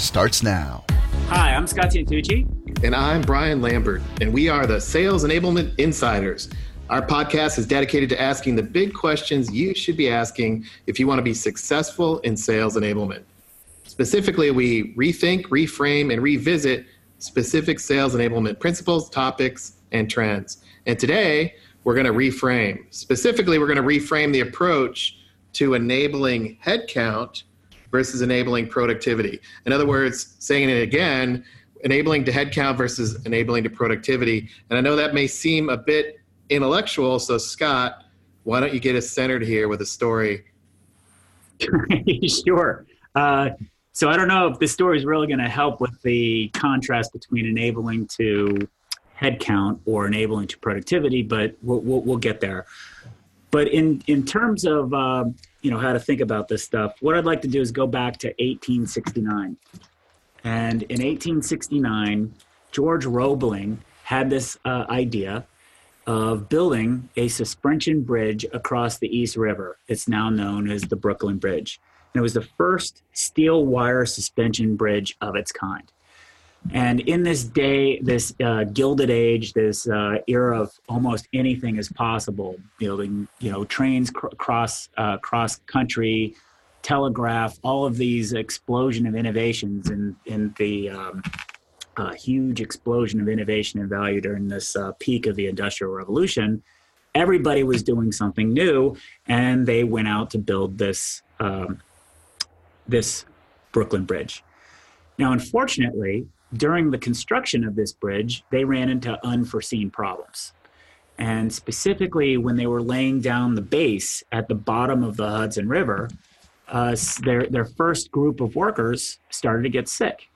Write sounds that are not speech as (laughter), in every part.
starts now. Hi, I'm Scott Santucci. And I'm Brian Lambert, and we are the Sales Enablement Insiders. Our podcast is dedicated to asking the big questions you should be asking if you want to be successful in sales enablement. Specifically, we rethink, reframe, and revisit specific sales enablement principles, topics, and trends. And today, we're going to reframe. Specifically, we're going to reframe the approach to enabling headcount versus enabling productivity. In other words, saying it again, enabling to headcount versus enabling to productivity. And I know that may seem a bit intellectual. So, Scott, why don't you get us centered here with a story? (laughs) sure. Uh, so, I don't know if this story is really going to help with the contrast between enabling to headcount or enabling to productivity, but we'll, we'll, we'll get there. But in, in terms of uh, you know how to think about this stuff. What I'd like to do is go back to 1869. And in 1869, George Roebling had this uh, idea of building a suspension bridge across the East River. It's now known as the Brooklyn Bridge. And it was the first steel wire suspension bridge of its kind. And in this day, this uh, gilded age, this uh, era of almost anything is possible, building you know trains cr- cross uh, cross country, telegraph, all of these explosion of innovations in in the um, uh, huge explosion of innovation and value during this uh, peak of the industrial revolution. Everybody was doing something new, and they went out to build this um, this Brooklyn Bridge. Now, unfortunately, during the construction of this bridge, they ran into unforeseen problems. And specifically, when they were laying down the base at the bottom of the Hudson River, uh, their, their first group of workers started to get sick.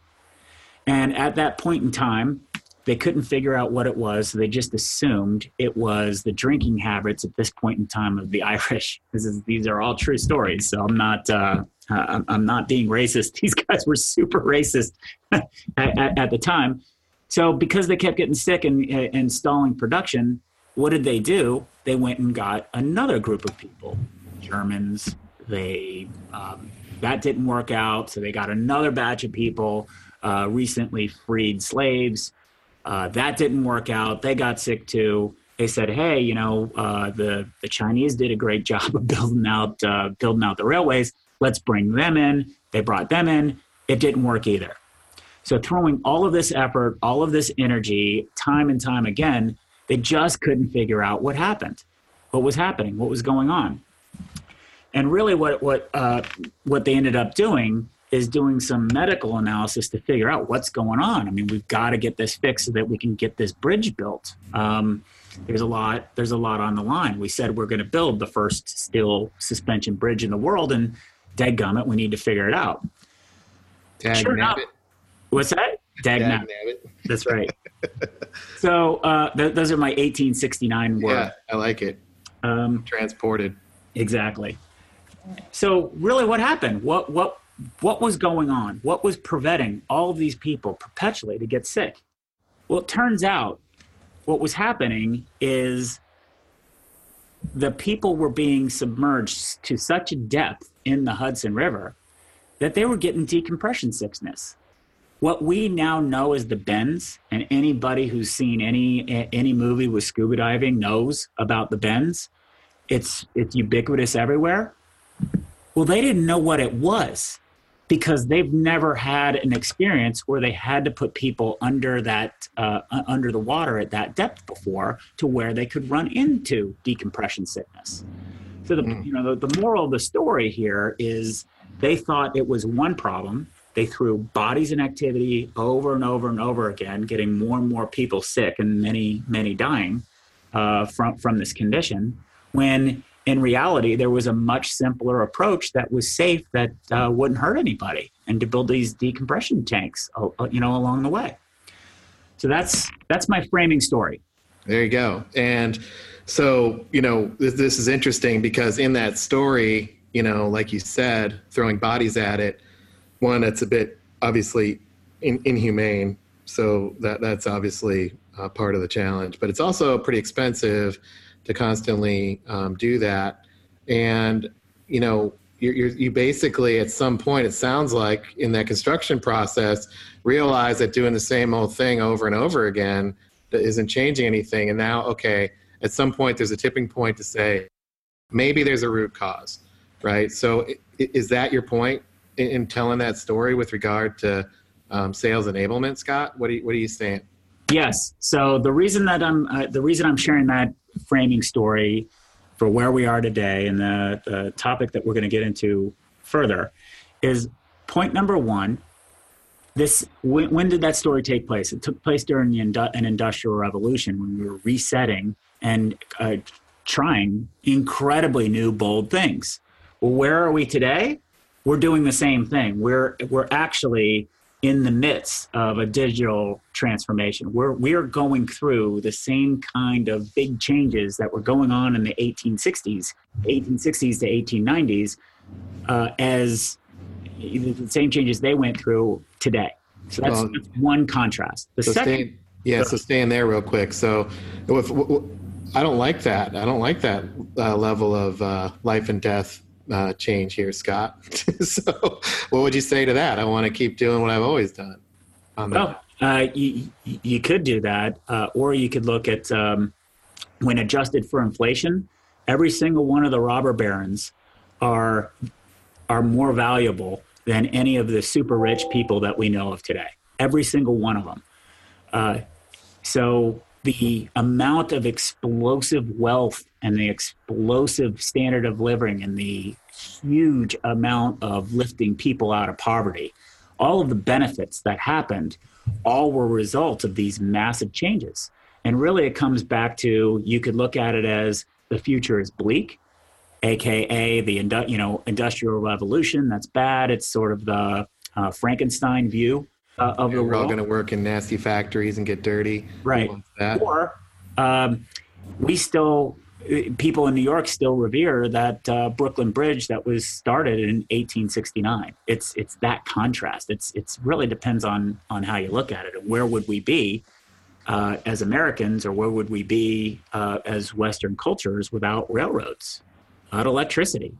And at that point in time, they couldn't figure out what it was, so they just assumed it was the drinking habits at this point in time of the (laughs) Irish. Is, these are all true stories, so I'm not uh, uh, I'm not being racist. (laughs) These guys were super racist (laughs) at, at, at, the time. So because they kept getting sick and, and stalling production, what did they do? They went and got another group of people, Germans. They um, that didn't work out, so they got another batch of people. Uh, recently freed slaves. Uh, that didn't work out. They got sick too. They said, "Hey, you know, uh, the the Chinese did a great (laughs) job of building out uh, building out the railways Let's bring them in. They brought them in. It didn't work either. So, throwing all of this effort, all of this energy, time and time again, they just couldn't figure out what happened, what was happening, what was going on. And really, what what uh, what they ended up doing is doing some medical analysis to figure out what's going on. I mean, we've got to get this fixed so that we can get this bridge built. Um, there's a lot. There's a lot on the line. We said we're going to build the first steel suspension bridge in the world, and Dadgummit, we need to figure it out. Dag sure enough, What's that? Dag, Dag That's right. (laughs) so uh, th- those are my 1869 words. Yeah, I like it. Um, Transported. Exactly. So really, what happened? What what what was going on? What was preventing all of these people perpetually to get sick? Well, it turns out what was happening is the people were being submerged to such a depth in the Hudson River that they were getting decompression sickness. What we now know as the bends, and anybody who's seen any any movie with scuba diving knows about the bends. It's it's ubiquitous everywhere. Well, they didn't know what it was because they've never had an experience where they had to put people under that uh, under the water at that depth before to where they could run into decompression sickness. So the mm. you know the, the moral of the story here is they thought it was one problem. They threw bodies in activity over and over and over again, getting more and more people sick and many many dying uh, from from this condition. When in reality, there was a much simpler approach that was safe that uh, wouldn't hurt anybody. and to build these decompression tanks, uh, uh, you know, along the way. So that's that's my framing story. There you go. And so, you know, this, this is interesting because in that story, you know, like you said, throwing bodies at it, one that's a bit obviously in, inhumane. So that that's obviously uh, part of the challenge, but it's also pretty expensive to constantly um, do that. And you know, you're, you're, you basically at some point, it sounds like in that construction process, realize that doing the same old thing over and over again isn't changing anything. And now, okay, at some point, there's a tipping point to say maybe there's a root cause, right? So, is that your point in, in telling that story with regard to um, sales enablement, Scott? What are you, what are you saying? Yes. So the reason that I'm uh, the reason I'm sharing that framing story for where we are today and the, the topic that we're going to get into further is point number one. This when, when, did that story take place? It took place during the, an industrial revolution when we were resetting and uh, trying incredibly new, bold things. Well, where are we today? We're doing the same thing. We're we're actually in the midst of a digital transformation. We're, we're going through the same kind of big changes that were going on in the 1860s, 1860s to 1890s, uh, as the same changes they went through today. So that's, well, that's one contrast. The so second, yeah, so stay in there real quick. So if, I don't like that. I don't like that uh, level of uh, life and death uh, change here, Scott. (laughs) so, what would you say to that? I want to keep doing what I've always done. well, uh, you, you could do that, uh, or you could look at um, when adjusted for inflation, every single one of the robber barons are are more valuable than any of the super rich people that we know of today. Every single one of them. Uh, so the amount of explosive wealth and the explosive standard of living and the huge amount of lifting people out of poverty, all of the benefits that happened, all were results of these massive changes. And really, it comes back to you could look at it as the future is bleak, aka the you know industrial revolution. That's bad. It's sort of the uh, Frankenstein view uh, of yeah, the we're world. all going to work in nasty factories and get dirty. Right. Or um, we still, people in New York still revere that uh, Brooklyn Bridge that was started in 1869. It's it's that contrast. It's it's really depends on on how you look at it. And where would we be uh, as Americans, or where would we be uh, as Western cultures without railroads, without electricity?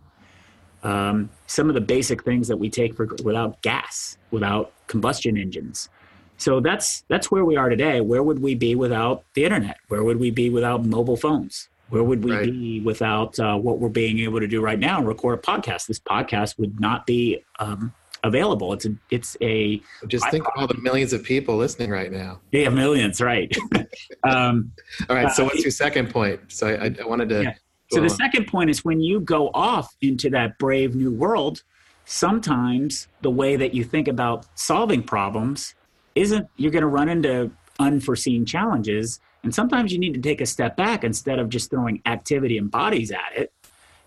Um, some of the basic things that we take for without gas, without combustion engines. So that's that's where we are today. Where would we be without the internet? Where would we be without mobile phones? Where would we right. be without uh, what we're being able to do right now and record a podcast? This podcast would not be um, available. It's a it's a just think of all the millions of people listening right now. Yeah, millions, right? (laughs) um, all right. So, what's your second point? So, I, I wanted to. Yeah. So, the on. second point is when you go off into that brave new world, sometimes the way that you think about solving problems isn't you're going to run into unforeseen challenges and sometimes you need to take a step back instead of just throwing activity and bodies at it.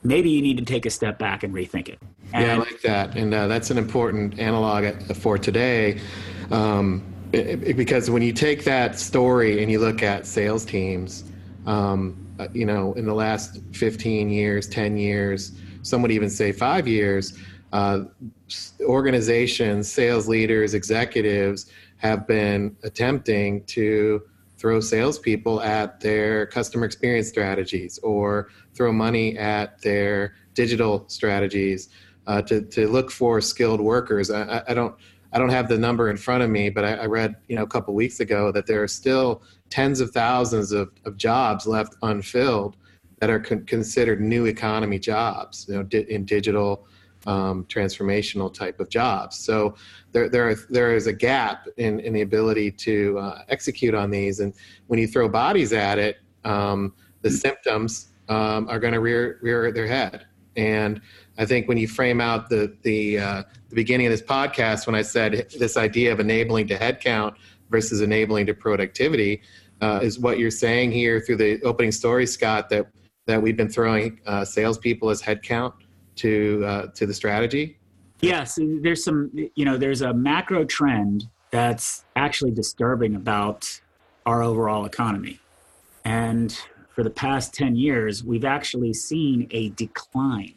Maybe you need to take a step back and rethink it. And yeah i like that and uh, that's an important analog for today um, it, it, because when you take that story and you look at sales teams um, uh, you know in the last 15 years 10 years some would even say five years uh, organizations sales leaders executives have been attempting to throw salespeople at their customer experience strategies or throw money at their digital strategies uh, to, to look for skilled workers. I, I, don't I don't have the number in front of me, but I, I read you know a couple weeks ago that there are still tens of thousands of, of jobs left unfilled that are con- considered new economy jobs, you know, di- in digital um, transformational type of jobs. So there, there, are, there is a gap in, in the ability to uh, execute on these. And when you throw bodies at it, um, the symptoms um, are going to rear, rear their head. And I think when you frame out the, the, uh, the beginning of this podcast, when I said this idea of enabling to headcount versus enabling to productivity, uh, is what you're saying here through the opening story, Scott, that, that we've been throwing uh, salespeople as headcount to uh, to the strategy? Yes, there's some, you know, there's a macro trend that's actually disturbing about our overall economy. And for the past 10 years, we've actually seen a decline,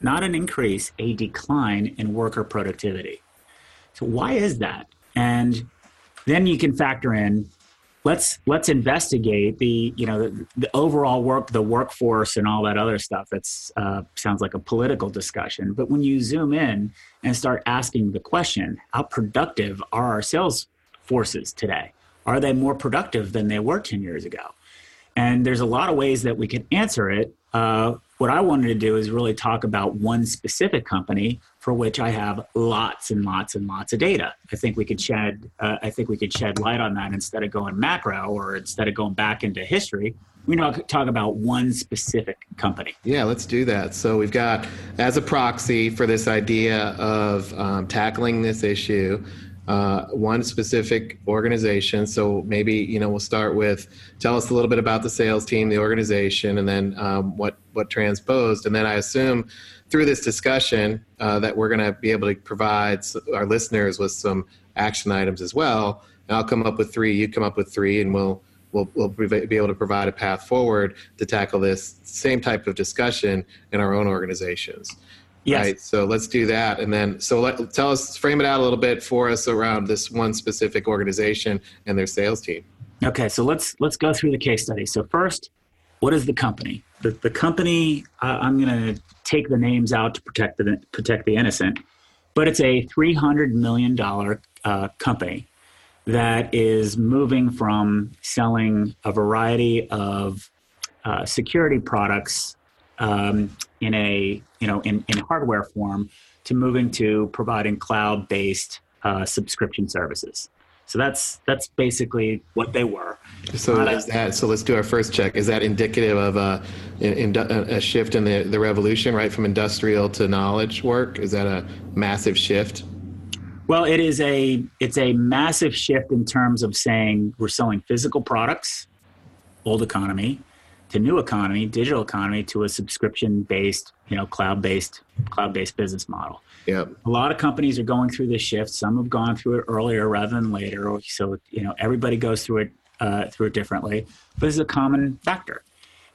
not an increase, a decline in worker productivity. So, why is that? And then you can factor in let's let's investigate the you know the, the, overall work the workforce and all that other stuff. That's uh, sounds like a political discussion. But when you zoom in and start asking the question how productive are our sales forces today? Are they more productive than they were 10 years ago? And there's a lot of ways that we can answer it. Uh, what I wanted to do is really talk about one specific company for which I have lots and lots and lots of data. I think we could shed uh, I think we could shed light on that instead of going macro or instead of going back into history. We know talk about one specific company. Yeah, let's do that. So we've got as a proxy for this idea of um, tackling this issue uh, one specific organization. So maybe you know we'll start with tell us a little bit about the sales team, the organization, and then um, what what transposed. And then I assume through this discussion uh, that we're going to be able to provide our listeners with some action items as well. And I'll come up with three, you come up with three, and we'll we'll, we'll be able to provide a path forward to tackle this same type of discussion in our own organizations. Yes. Right. So let's do that. And then, so let, tell us, frame it out a little bit for us around this one specific organization and their sales team. Okay. So let's, let's go through the case study. So first, what is the company? The, the company, uh, I'm going to take the names out to protect the, protect the innocent, but it's a $300 million uh, company that is moving from selling a variety of uh, security products um, in a you know in, in hardware form to moving to providing cloud-based uh, subscription services. So that's that's basically what they were. So Not is a, that so? Let's do our first check. Is that indicative of a, in, uh, a shift in the, the revolution, right, from industrial to knowledge work? Is that a massive shift? Well, it is a it's a massive shift in terms of saying we're selling physical products, old economy, to new economy, digital economy, to a subscription based, you know, cloud based, cloud based business model. Yeah. A lot of companies are going through this shift. Some have gone through it earlier rather than later. So you know, everybody goes through it uh, through it differently, but it's a common factor.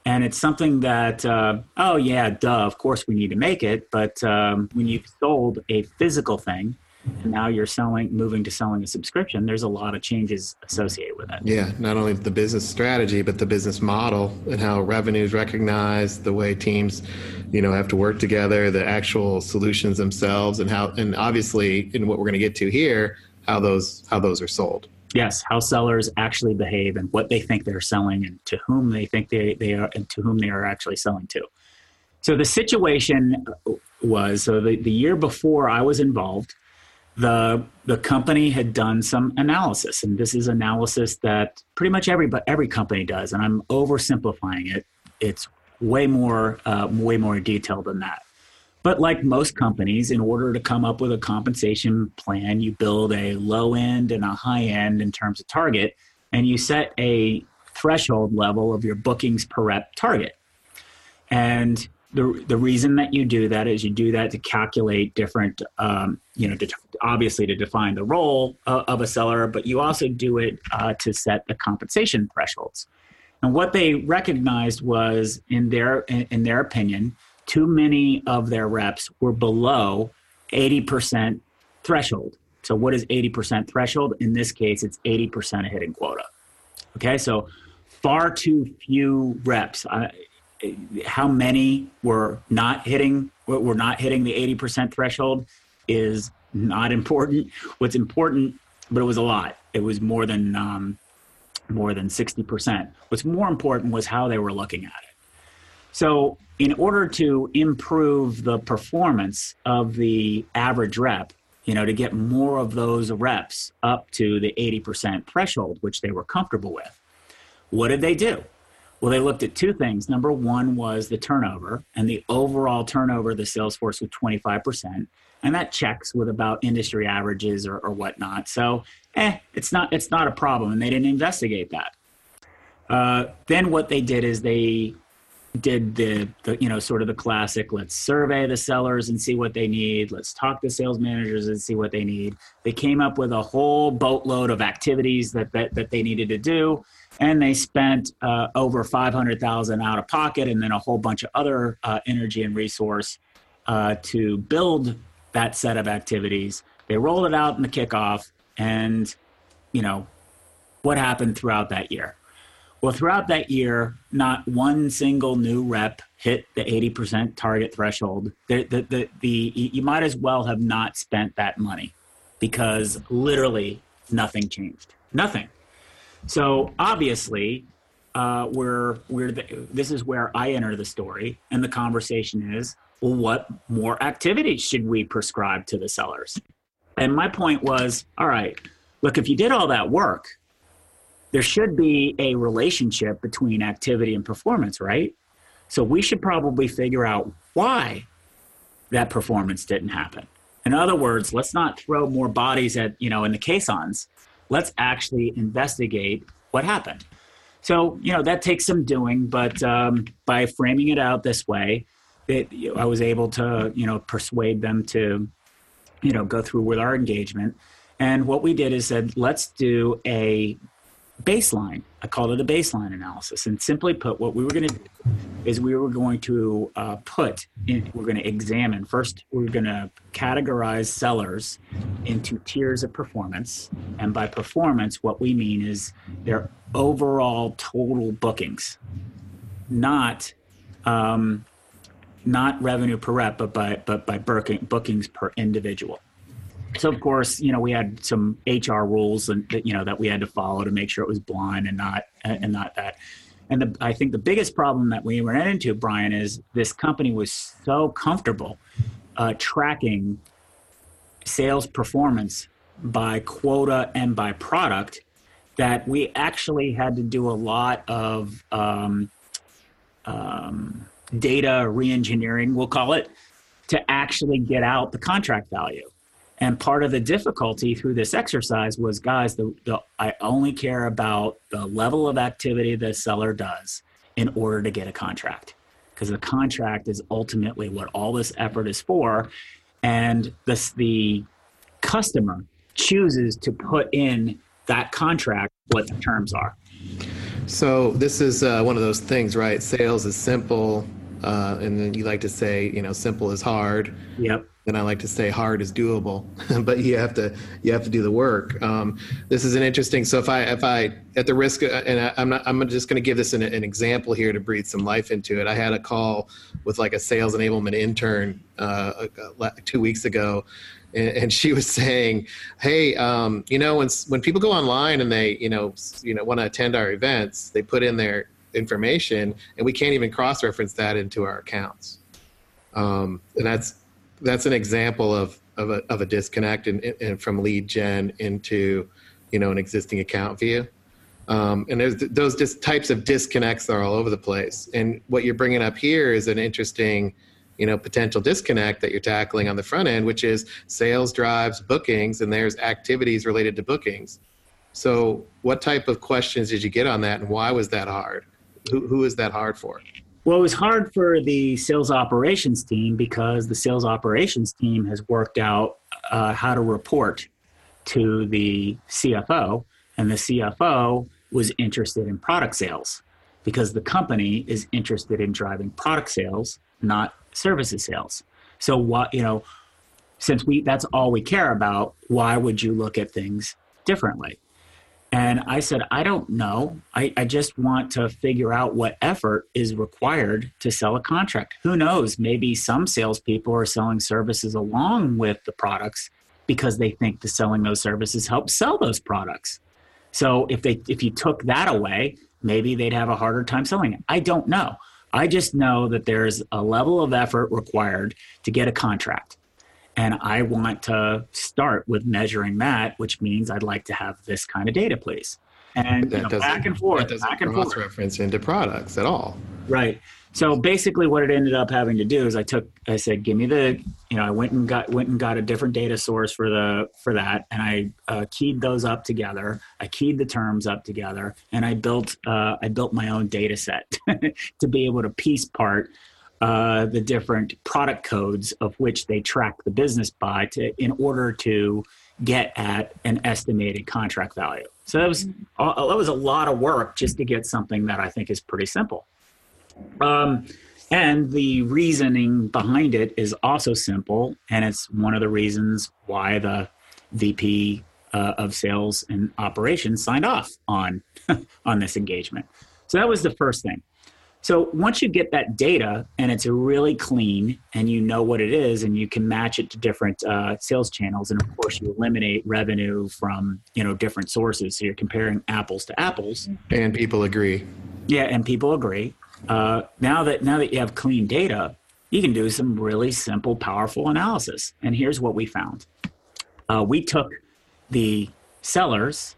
And it's something that, uh, oh yeah, duh, of course we need to make it. But um, when you've sold a physical thing, and now you're selling moving to selling a subscription there's a lot of changes associated with that. Yeah not only the business strategy but the business model and how revenue is recognized the way teams you know have to work together the actual solutions themselves and how and obviously in what we're going to get to here how those how those are sold. Yes how sellers actually behave and what they think they're selling and to whom they think they, they are and to whom they are actually selling to. So the situation was so the, the year before i was involved the the company had done some analysis, and this is analysis that pretty much every every company does. And I'm oversimplifying it. It's way more uh, way more detailed than that. But like most companies, in order to come up with a compensation plan, you build a low end and a high end in terms of target, and you set a threshold level of your bookings per rep target. And the the reason that you do that is you do that to calculate different, um, you know, to, obviously to define the role uh, of a seller, but you also do it uh, to set the compensation thresholds. And what they recognized was, in their in, in their opinion, too many of their reps were below eighty percent threshold. So, what is eighty percent threshold? In this case, it's eighty percent of hitting quota. Okay, so far too few reps. How many were not hitting were not hitting the 80% threshold is not important. What's important, but it was a lot. It was more than um, more than 60%. What's more important was how they were looking at it. So, in order to improve the performance of the average rep, you know, to get more of those reps up to the 80% threshold, which they were comfortable with, what did they do? Well, they looked at two things. Number one was the turnover, and the overall turnover of the sales force was 25%. And that checks with about industry averages or, or whatnot. So, eh, it's not it's not a problem, and they didn't investigate that. Uh, then what they did is they did the, the you know sort of the classic let's survey the sellers and see what they need let's talk to sales managers and see what they need they came up with a whole boatload of activities that that, that they needed to do and they spent uh, over 500000 out of pocket and then a whole bunch of other uh, energy and resource uh, to build that set of activities they rolled it out in the kickoff and you know what happened throughout that year well, throughout that year, not one single new rep hit the 80% target threshold. The, the, the, the, you might as well have not spent that money because literally nothing changed. Nothing. So obviously, uh, we're, we're the, this is where I enter the story, and the conversation is well, what more activities should we prescribe to the sellers? And my point was all right, look, if you did all that work, there should be a relationship between activity and performance, right? So we should probably figure out why that performance didn't happen. In other words, let's not throw more bodies at, you know, in the caissons. Let's actually investigate what happened. So, you know, that takes some doing, but um, by framing it out this way, it, I was able to, you know, persuade them to, you know, go through with our engagement. And what we did is said, let's do a baseline. I called it a baseline analysis. And simply put, what we were going to do is we were going to uh, put in, we're going to examine first, we're going to categorize sellers into tiers of performance. And by performance, what we mean is their overall total bookings, not. Um, not revenue per rep, but by but by bookings per individual so of course you know we had some hr rules and that you know that we had to follow to make sure it was blind and not and not that. And the, i think the biggest problem that we ran into brian is this company was so comfortable uh, tracking sales performance by quota and by product that we actually had to do a lot of um, um, data reengineering we'll call it to actually get out the contract value and part of the difficulty through this exercise was, guys, the, the, I only care about the level of activity the seller does in order to get a contract, because the contract is ultimately what all this effort is for, and this, the customer chooses to put in that contract what the terms are. So this is uh, one of those things, right? Sales is simple, uh, and then you like to say, you know, simple is hard. Yep and I like to say hard is doable, (laughs) but you have to you have to do the work. Um, this is an interesting. So if I if I at the risk of, and I, am not I'm just going to give this an, an, example here to breathe some life into it. I had a call with like a sales enablement intern uh, two weeks ago, and, and, she was (laughs) saying, "Hey, um, you know when when people go online and they you know you know want to attend our events, they put in their information, and we can't even cross reference that into our accounts." Um, and that's that's an example of of a, of a disconnect and from lead gen into you know an existing account view. Um, and there's those dis- types of disconnects are all over the place. And what you're bringing up here is an interesting you know potential disconnect that you're tackling on the front end which is sales drives bookings and there's activities related to bookings. So what type of questions did you get on that and why was that hard who, who is that hard for well, it was hard for the sales operations team because the sales operations team has worked out uh, how to report to the CFO, and the CFO was interested in product sales because the company is interested in driving product sales, not services sales. So, what you know, since we that's all we care about, why would you look at things differently? And I said, I don't know. I, I, just want to figure out what effort is required to sell a contract. Who knows? Maybe some salespeople are selling services along with the products because they think the selling those services helps sell those products. So if they if you took that away, maybe they'd have a harder time selling it. I don't know. I just know that there's a level of effort required to get a contract. And I want to start with measuring that, which means I'd like to have this kind of data, please. and you know, back and forth, that back and forth. cross-reference into products at all. Right. So basically, what it ended up having to do is I took, I said, give me the, you know, I went and got went and got a different data source for the for that, and I uh, keyed those up together. I keyed the terms up together, and I built uh, I built my own data set (laughs) to be able to piece part uh, the different product codes of which they track the business by to in order to get at an estimated contract value. So that was uh, that was a lot of work just to get something that I think is pretty simple. Um, and the reasoning behind it is also simple, and it's one of the reasons why the VP uh, of Sales and Operations signed off on (laughs) on this engagement. So that was the first thing. So once you get that data and it's really clean and you know what it is and you can match it to different uh, sales channels and of course you eliminate revenue from you know different sources. So you're comparing apples to apples. And people agree. yeah and people agree. Uh, now that now that you have clean data you can do some really simple powerful analysis. And here's what we found. Uh, we took the sellers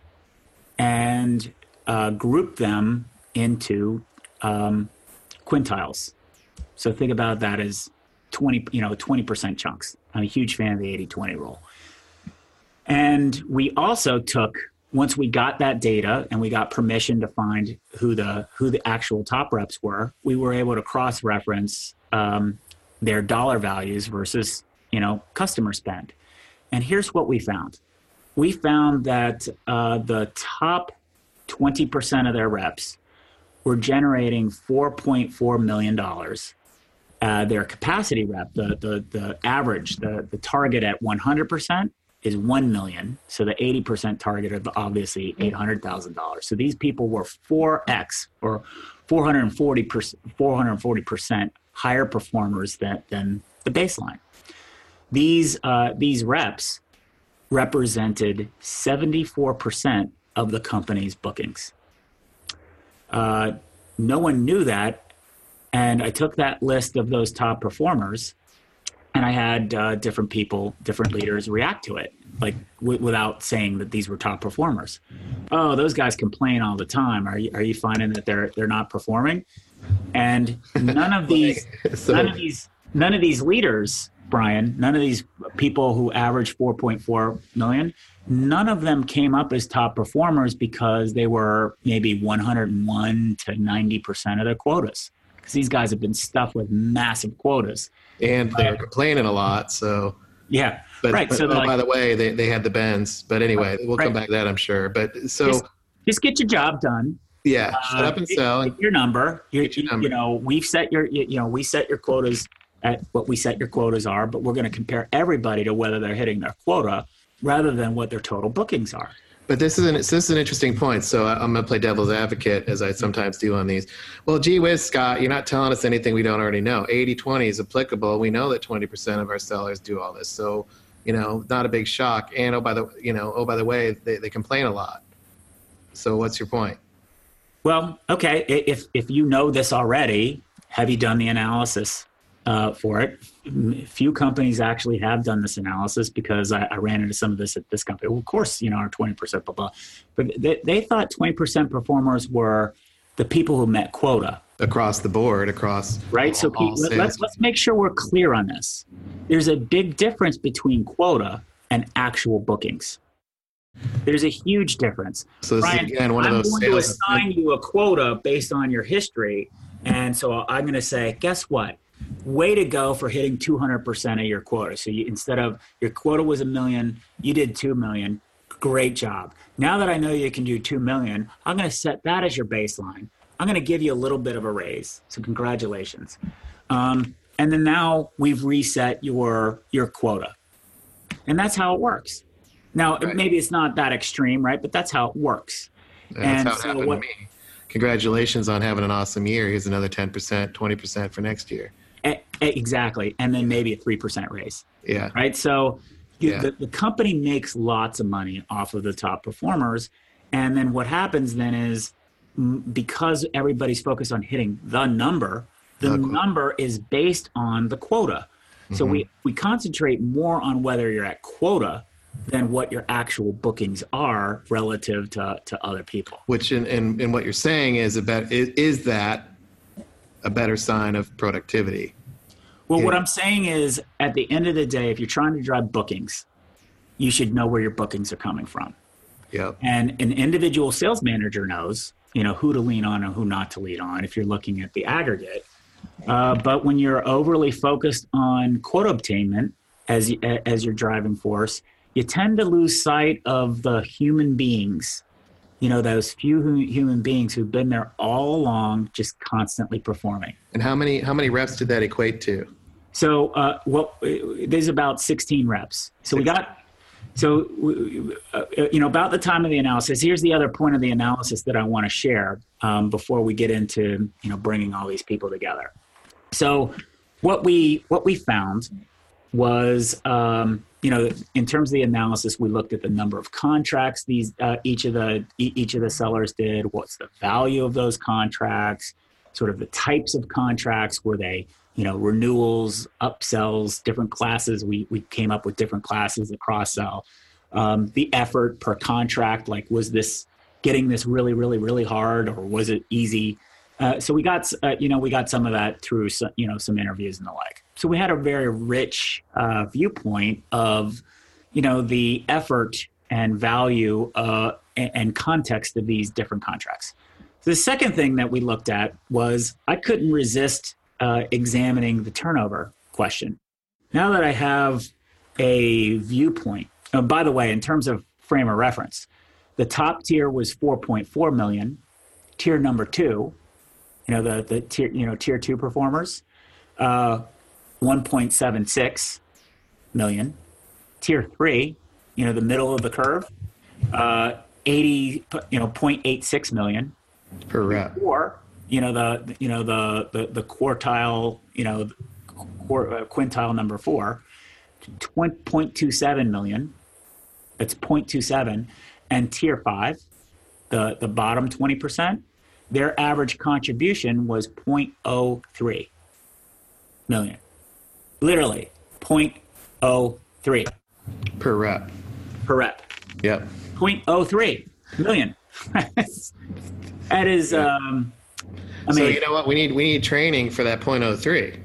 and uh, grouped them into um, quintiles. So think about that as 20, you know, 20% chunks. I'm a huge fan of the 80 20 rule. And we also took, once we got that data and we got permission to find who the who the actual top reps were, we were able to cross reference um, their dollar values versus you know customer spend. And here's what we found: we found that uh, the top 20% of their reps were generating $4.4 million. Uh, their capacity rep, the, the, the average, the, the target at 100% is 1 million. So the 80% target is obviously $800,000. So these people were 4x or 440%, 440% higher performers than, than the baseline. These, uh, these reps represented 74% of the company's bookings. Uh, no one knew that. And I took that list of those top performers and I had uh, different people, different leaders react to it, like w- without saying that these were top performers. Oh, those guys complain all the time. Are you, are you finding that they're, they're not performing? And none of (laughs) these, So- none of these, none of these leaders, Brian, none of these people who average 4.4 million, none of them came up as top performers because they were maybe 101 to 90% of their quotas. Because these guys have been stuffed with massive quotas. And they're complaining a lot. So, Yeah. but, right. but- so oh, like, by the way, they, they had the bends. But anyway, we'll come Right. back to that, I'm sure. But so, Just- just get your job done. yeah, shut Uh, up and sell. get your number. Get your you- number. You know, we've set your, you you know, we set your quotas at what we set your quotas are, but we're going to compare everybody to whether they're hitting their quota rather than what their total bookings are. But this is an this is an interesting point. So I'm going to play devil's advocate as I sometimes do on these. Well, gee whiz, Scott, you're not telling us anything we don't already know. 80-20 is applicable. We know that 20% of our sellers do all this. So, you know, not a big shock. And oh by the you know oh by the way, they, they complain a lot. So what's your point? Well, okay. If if you know this already, have you done the analysis uh, for it? Few companies actually have done this analysis because I, I ran into some of this at this company. Well, of course, you know, our twenty percent, blah blah. But they, they thought twenty percent performers were the people who met quota. Across the board, across right? So all Pete, let, sales. let's let's make sure we're clear on this. There's a big difference between quota and actual bookings. There's a huge difference. So this Brian, is again one I'm of those going to assign you a quota based on your history, and so I'm going to say, guess what? Way to go for hitting 200% of your quota. So you, instead of your quota was a million, you did two million. Great job. Now that I know you can do two million, I'm going to set that as your baseline. I'm going to give you a little bit of a raise. So congratulations. Um, and then now we've reset your your quota, and that's how it works. Now Right. maybe it's not that extreme, right? But that's how it works. That's and how it so happened what- to me. Congratulations on having an awesome year. Here's another 10%, 20% for next year. Exactly, and then maybe a three percent raise, Yeah. right? So you- Yeah. the, the company makes lots of money off of the top performers, and then what happens then is because everybody's focused on hitting the number, the number is based on the quota. So Mm-hmm. we we concentrate more on whether you're at quota than what your actual bookings are relative to, to other people. Which in, in, in what you're saying is about is, is that a better sign of productivity? Well, what I'm saying is at the end of the day, if you're trying to drive bookings, you should know where your bookings are coming from. Yep. And an individual sales manager knows, you know, who to lean on and who not to lean on if you're looking at the aggregate. Uh, but when you're overly focused on quota obtainment as as your driving force, you tend to lose sight of the human beings. You know, those few human beings who've been there all along, just constantly performing. And how many how many reps did that equate to? So, uh, well, there's about 16 reps. So we got so, uh, you know, about the time of the analysis, here's the other point of the analysis that I want to share um, before we get into, you know, bringing all these people together. So, what we what we found was, um, you know, in terms of the analysis, we looked at the number of contracts these uh, each of the each of the sellers did. What's the value of those contracts? Sort of the types of contracts. Were they you know renewals upsells different classes we, we came up with different classes of cross sell um, the effort per contract like was this getting this really really really hard or was it easy uh, so we got uh, you know we got some of that through some, you know some interviews and the like so we had a very rich uh, viewpoint of you know the effort and value uh, and, context of these different contracts the second thing that we looked at was i couldn't resist uh, examining the turnover question. Now that I have a viewpoint, oh, by the way, in terms of frame of reference, the top tier was 4.4 million. Tier number two, you know the the tier you know tier two performers, uh, 1.76 million. Tier three, you know the middle of the curve, uh, 80 you know 0.86 million. Per rep. Or you know the you know the the, the quartile you know uh, quintile number four 0.27 million it's 0.27 and tier five the the bottom 20% their average contribution was 0.03 million literally 0.03 per rep per rep yep 0.03 million (laughs) that is um I mean, so you know what? We need we need training for that .03.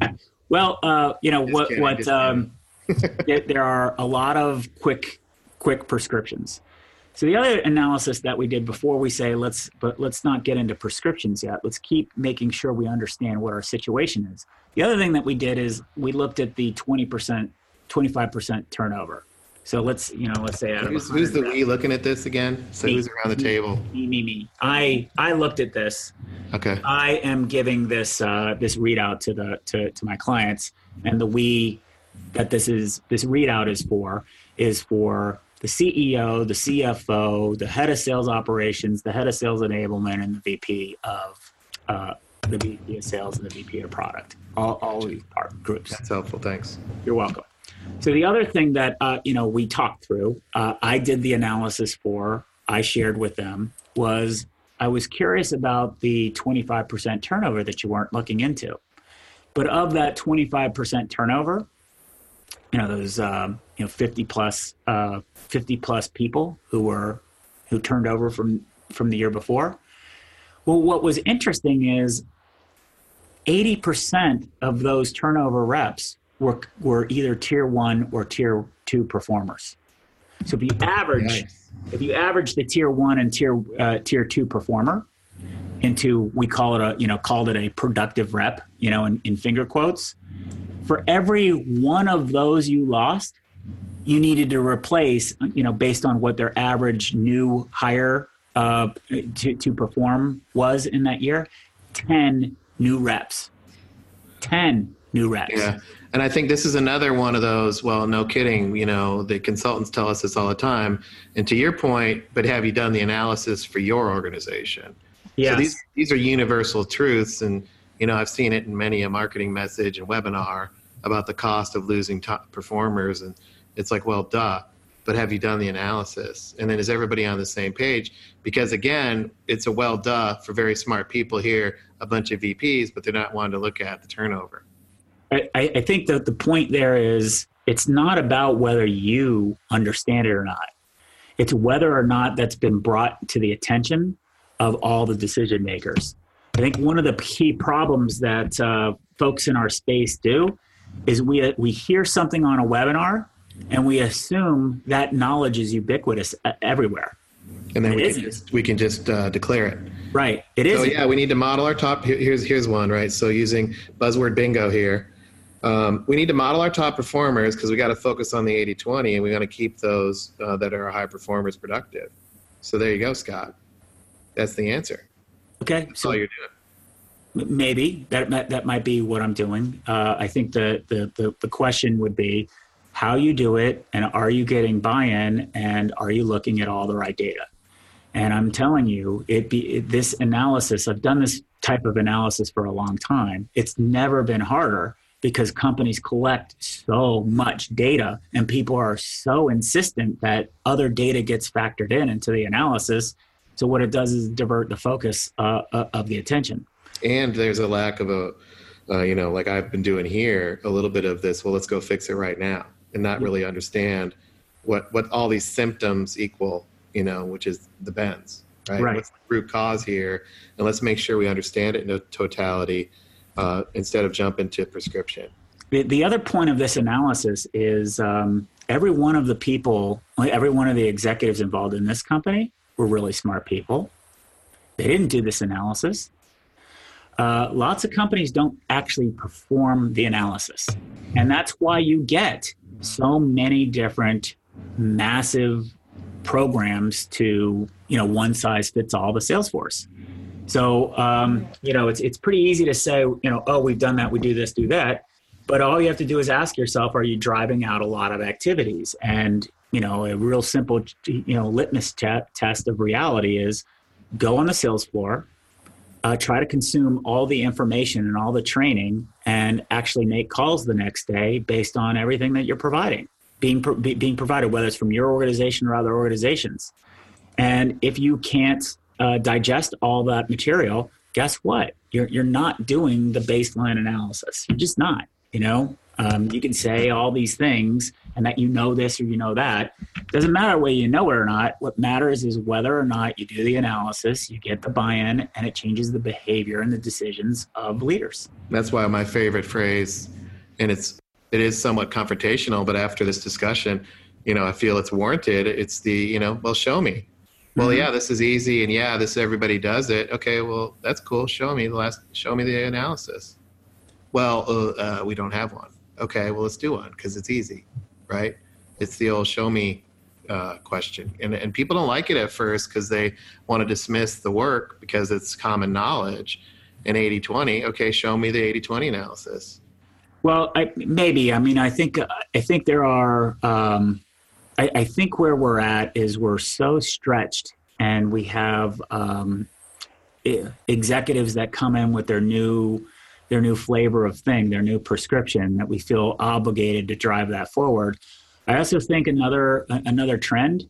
(laughs) Well, uh, you know just what kidding, what um, (laughs) there are a lot of quick quick prescriptions. So the other analysis that we did before we say let's but let's not get into prescriptions yet. Let's keep making sure we understand what our situation is. The other thing that we did is we looked at the 20%, 25% turnover. So let's, you know, let's say who's, who's the we looking at this again? So me, who's around the table? Me, me, me. I I looked at this. Okay. I am giving this uh, this readout to the to, to my clients, and the we that this is this readout is for is for the CEO, the CFO, the head of sales operations, the head of sales enablement, and the VP of uh, the VP of sales and the VP of product. All all these part groups. That's helpful. Thanks. You're welcome. So the other thing that uh, you know we talked through, uh, I did the analysis for, I shared with them was I was curious about the 25% turnover that you weren't looking into, but of that 25% turnover, you know those um, you know 50 plus uh, 50 plus people who were who turned over from from the year before. Well, what was interesting is 80% of those turnover reps were, were either tier one or tier two performers. So if you average, nice. if you average the tier one and tier uh, tier two performer into, we call it a, you know, called it a productive rep, you know, in, in finger quotes. For every one of those you lost, you needed to replace, you know, based on what their average new hire uh, to, to perform was in that year, 10 new reps. 10 new reps. Yeah. And I think this is another one of those, well, no kidding, you know, the consultants tell us this all the time. And to your point, but have you done the analysis for your organization? Yeah. So these, these are universal truths. And, you know, I've seen it in many a marketing message and webinar about the cost of losing top performers. And it's like, well, duh. But have you done the analysis? And then is everybody on the same page? Because again, it's a well duh for very smart people here, a bunch of VPs, but they're not wanting to look at the turnover. I, I think that the point there is it's not about whether you understand it or not. It's whether or not that's been brought to the attention of all the decision makers. I think one of the key problems that uh, folks in our space do is we we hear something on a webinar and we assume that knowledge is ubiquitous uh, everywhere. And then we can, just, we can just uh, declare it. Right. It is. So yeah, we need to model our top. Here's here's one. Right. So using buzzword bingo here, um, we need to model our top performers because we got to focus on the 80-20 and we got to keep those uh, that are high performers productive. So there you go, Scott. That's the answer. Okay. That's so all you're doing. Maybe that that might be what I'm doing. Uh, I think the, the the the question would be how you do it, and are you getting buy-in, and are you looking at all the right data? And I'm telling you, it be it, this analysis. I've done this type of analysis for a long time. It's never been harder because companies collect so much data, and people are so insistent that other data gets factored in into the analysis. So what it does is divert the focus uh, uh of the attention and there's a lack of a uh, you know like i've been doing here a little bit of this well let's go fix it right now and not really understand what what all these symptoms equal you know which is the bends right, right. what's the root cause here? And let's make sure we understand it in totality uh, instead of jump into prescription. The, the other point of this analysis is um, every one of the people every one of the executives involved in this company were really smart people. They didn't do this analysis. Uh, lots of companies don't actually perform the analysis. And that's why you get so many different massive programs to, you know, one size fits all the Salesforce. So, um, you know, it's, it's pretty easy to say, you know, oh, we've done that, we do this, do that. But all you have to do is ask yourself, are you driving out a lot of activities? And, you know, a real simple, you know, litmus t- test of reality is go on the sales floor, uh, try to consume all the information and all the training and actually make calls the next day based on everything that you're providing being pro- be, being provided whether it's from your organization or other organizations. And if you can't uh, digest all that material guess what? You're, you're not doing the baseline analysis. You're just not you know um, you can say all these things and that you know this or you know that. Doesn't matter whether you know it or not. What matters is whether or not you do the analysis, you get the buy in, and it changes the behavior and the decisions of leaders. That's why my favorite phrase, and it's it is somewhat confrontational, but after this discussion, you know, I feel it's warranted. It's the, you know, well, show me. Well, mm-hmm. yeah, this is easy, and yeah, this everybody does it. Okay, well, that's cool. Show me the last. Show me the analysis. Well, uh, uh, we don't have one okay, well, let's do one because it's easy, right? It's the old show me uh, question. And, and people don't like it at first because they want to dismiss the work because it's common knowledge. And 80 20, okay, show me the 80 20 analysis. Well, I, maybe. I mean, I think I think there are. Um, I, I, think where we're at is we're so stretched, and we have um, executives that come in with their new their new flavor of thing, their new prescription, that we feel obligated to drive that forward. I also think another another trend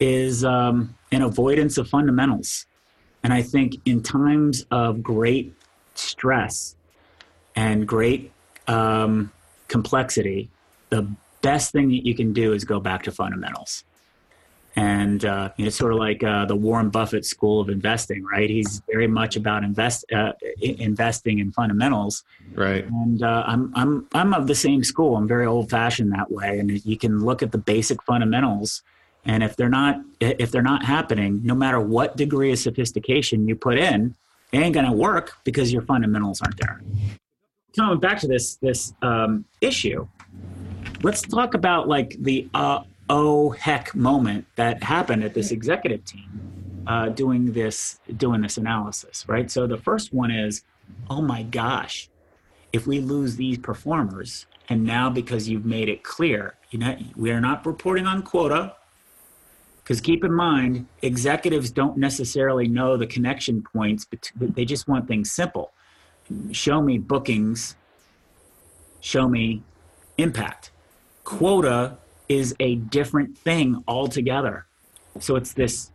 is um, an avoidance of fundamentals, and I think in times of great stress and great um, complexity, the best thing that you can do is go back to fundamentals and uh, you know, it's sort of like uh, the Warren Buffett school of investing, right? He's very much about invest uh, investing in fundamentals, right? And uh, I'm I'm I'm of the same school. I'm very old fashioned that way, and you can look at the basic fundamentals, and if they're not if they're not happening, no matter what degree of sophistication you put in, it ain't gonna work because your fundamentals aren't there. Coming back to this this um, issue, let's talk about like the uh, oh heck moment that happened at this executive team uh, doing this doing this analysis right? So the first one is oh my gosh if we lose these performers and now because you've made it clear you know we are not reporting on quota because keep in mind executives don't necessarily know the connection points but they just want things simple. Show me bookings. Show me impact. Quota is a different thing altogether. So it's this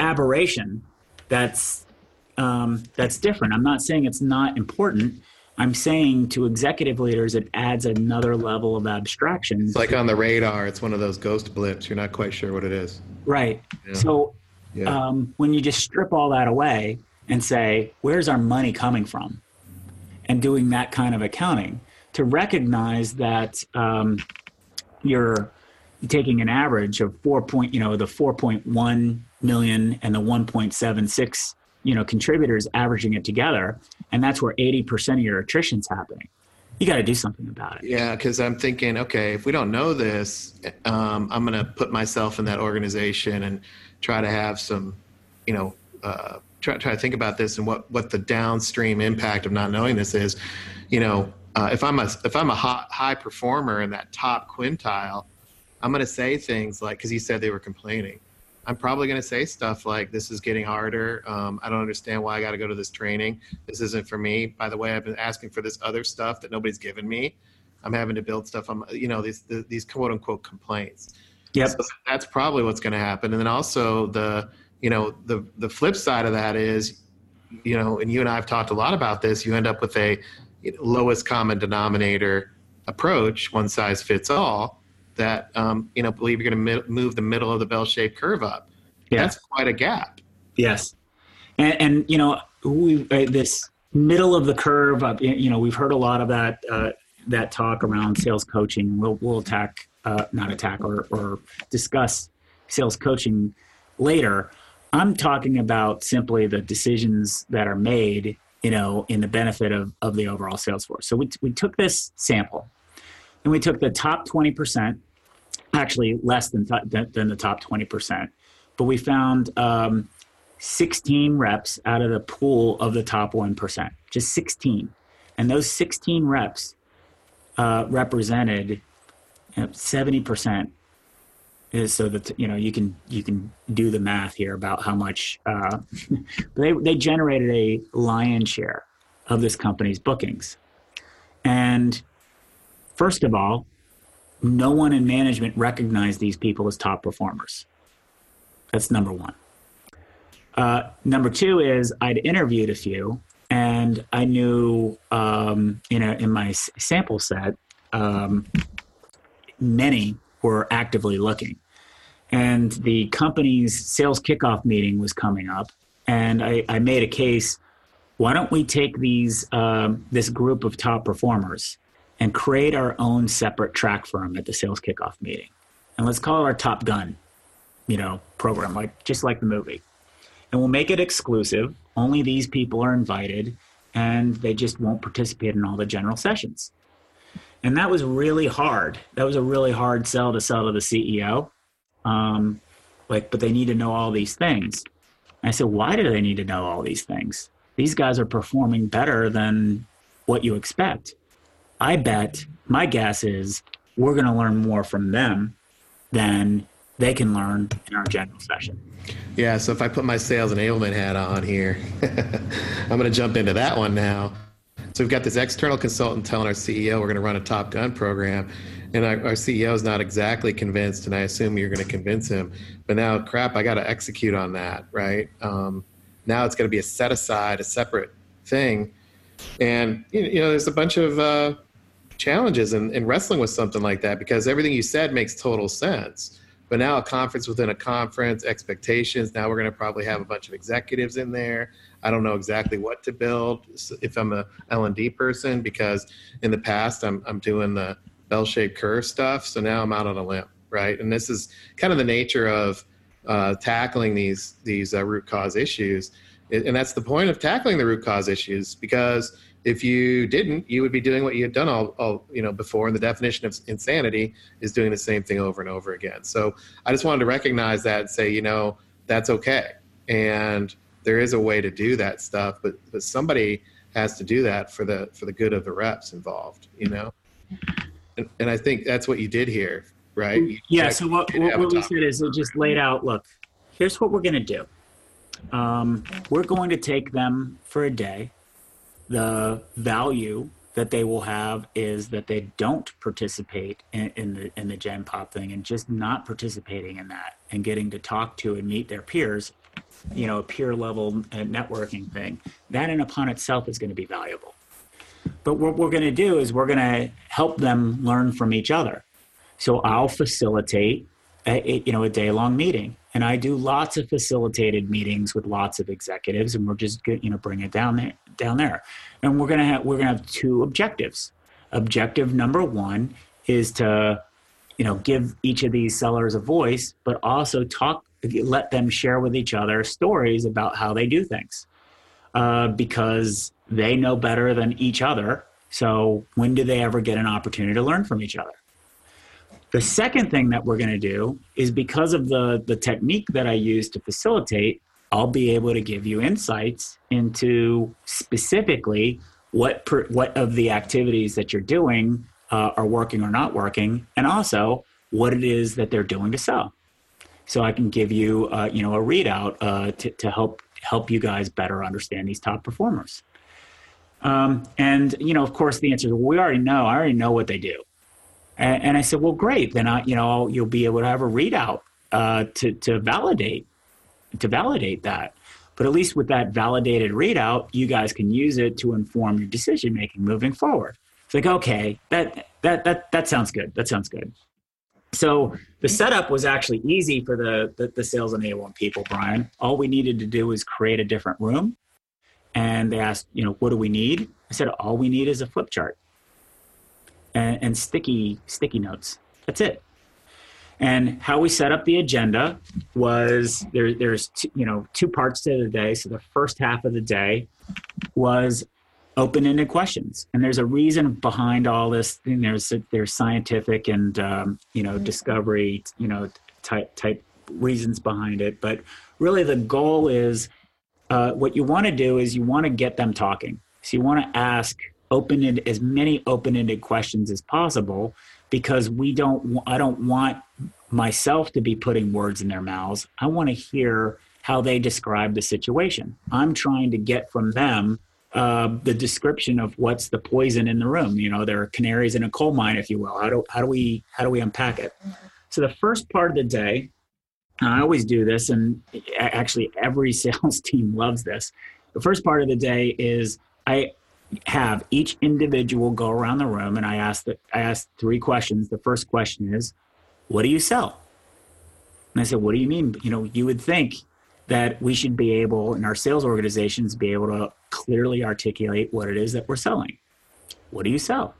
aberration that's um, that's different. I'm not saying it's not important. I'm saying to executive leaders, it adds another level of abstraction. It's like on the radar, it's one of those ghost blips. You're not quite sure what it is. Right. Yeah. So yeah. Um, when you just strip all that away and say, where's our money coming from? And doing that kind of accounting to recognize that um, you're taking an average of four point, you know, the 4.1 million and the 1.76, you know, contributors averaging it together. And that's where 80% of your attrition's happening you got to do something about it. Yeah, because I'm thinking, okay, if we don't know this, um, I'm going to put myself in that organization and try to have some, you know, uh, try, try to think about this and what, what the downstream impact of not knowing this is. You know, uh, if I'm a if I'm a high, high performer in that top quintile, I'm going to say things like because he said they were complaining. I'm probably going to say stuff like, "This is getting harder. Um, I don't understand why I got to go to this training. This isn't for me." By the way, I've been asking for this other stuff that nobody's given me. I'm having to build stuff. I'm, you know, these these quote unquote complaints. Yep. So that's probably what's going to happen. And then also the, you know, the the flip side of that is, you know, and you and I have talked a lot about this. You end up with a lowest common denominator approach, one size fits all that um, you know believe you're going to move the middle of the bell-shaped curve up. Yeah. That's quite a gap. Yes, and, and you know we uh, this middle of the curve. Uh, you know we've heard a lot of that uh, that talk around sales coaching. We'll we'll attack uh, not attack or or discuss sales coaching later. I'm talking about simply the decisions that are made, you know, in the benefit of, of the overall sales force. So we, we took this sample and we took the top 20%, actually less than, th- than the top 20%, but we found um, 16 reps out of the pool of the top 1%, just 16. And those 16 reps uh, represented you know, 70% is so that you know you can you can do the math here about how much uh, (laughs) they they generated a lion share of this company's bookings, and First of all, no one in management recognized these people as top performers. That's number one. Uh, number two is I'd interviewed a few, and I knew um, in a, in my sample set, um, many were actively looking. And the company's sales kickoff meeting was coming up, and I, I made a case. Why don't we take these um, this group of top performers and create our own separate track for them at the sales kickoff meeting. And let's call it our Top Gun, you know, program, like just like the movie. And we'll make it exclusive. Only these people are invited, and they just won't participate in all the general sessions. And that was really hard. That was a really hard sell to sell to the CEO. Um, like, but they need to know all these things. And I said, why do they need to know all these things? These guys are performing better than what you expect. I bet my guess is we're going to learn more from them than they can learn in our general session. Yeah, so if I put my sales enablement hat on here, (laughs) I'm going to jump into that one now. So we've got this external consultant telling our CEO we're going to run a Top Gun program, and our, our CEO is not exactly convinced, and I assume you're going to convince him. But now, crap, I got to execute on that, right? Um, now it's going to be a set aside, a separate thing, and you know, there's a bunch of uh, challenges in, in wrestling with something like that because everything you said makes total sense. But now a conference within a conference, expectations. Now we're going to probably have a bunch of executives in there. I don't know exactly what to build if I'm a L&D person because in the past I'm I'm doing the bell-shaped curve stuff. So now I'm out on a limb, right? And this is kind of the nature of uh, tackling these these uh, root cause issues, and that's the point of tackling the root cause issues because if you didn't, you would be doing what you had done all, all, you know before. And the definition of insanity is doing the same thing over and over again. So I just wanted to recognize that and say, you know, that's okay. And there is a way to do that stuff, but but somebody has to do that for the for the good of the reps involved. You know, and, and I think that's what you did here, right? You yeah. So what what, what we said is it just laid out. Look, here's what we're going to do. Um, we're going to take them for a day the value that they will have is that they don't participate in, in, the in the Gen Pop thing and just not participating in that and getting to talk to and meet their peers, you know, a peer level networking thing. That in upon itself is going to be valuable. But what we're going to do is we're going to help them learn from each other. So I'll facilitate a, you know a day long meeting, and I do lots of facilitated meetings with lots of executives, and we're just you know bring it down there down there, and we're gonna have we're gonna have two objectives. Objective number one is to you know give each of these sellers a voice, but also talk let them share with each other stories about how they do things uh, because they know better than each other. So when do they ever get an opportunity to learn from each other? The second thing that we're going to do is because of the, the technique that I use to facilitate, I'll be able to give you insights into specifically what per, what of the activities that you're doing uh, are working or not working, and also what it is that they're doing to sell. So I can give you uh, you know a readout uh, to, to help help you guys better understand these top performers. Um, and you know, of course, the answer is well, we already know. I already know what they do. And, and I said, well, great. Then I, you know, you'll be able to have a readout uh, to to validate to validate that. But at least with that validated readout, you guys can use it to inform your decision making moving forward. It's like, okay, that that that that sounds good. That sounds good. So the setup was actually easy for the, the, the sales enablement people, Brian. All we needed to do was create a different room. And they asked, you know, what do we need? I said, all we need is a flip chart and, and sticky sticky notes. That's it. And how we set up the agenda was there, there's two, you know two parts to the day. So the first half of the day was open-ended questions, and there's a reason behind all this. And there's there's scientific and um, you know discovery you know type type reasons behind it, but really the goal is uh, what you want to do is you want to get them talking. So you want to ask open-ended as many open-ended questions as possible because we don't i don't want myself to be putting words in their mouths. I want to hear how they describe the situation. I'm trying to get from them uh, the description of what's the poison in the room you know there are canaries in a coal mine if you will how do, how do we how do we unpack it so the first part of the day i always do this and actually every (laughs) sales team loves this the first part of the day is i have each individual go around the room and I ask the, I ask three questions. The first question is, what do you sell? And I said, what do you mean? You know, you would think that we should be able in our sales organizations be able to clearly articulate what it is that we're selling. What do you sell?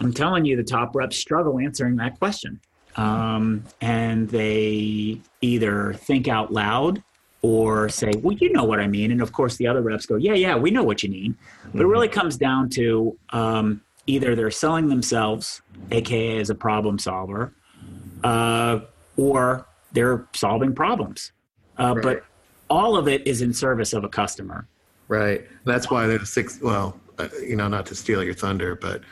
I'm telling you, the top reps struggle answering that question. Um, and they either think out loud or say, well, you know what I mean. And of course, the other reps go, yeah, yeah, we know what you mean. But it really comes down to um, either they're selling themselves, AKA as a problem solver, uh, or they're solving problems. Uh, right. But all of it is in service of a customer. Right. That's why there's six, well, uh, you know, not to steal your thunder, but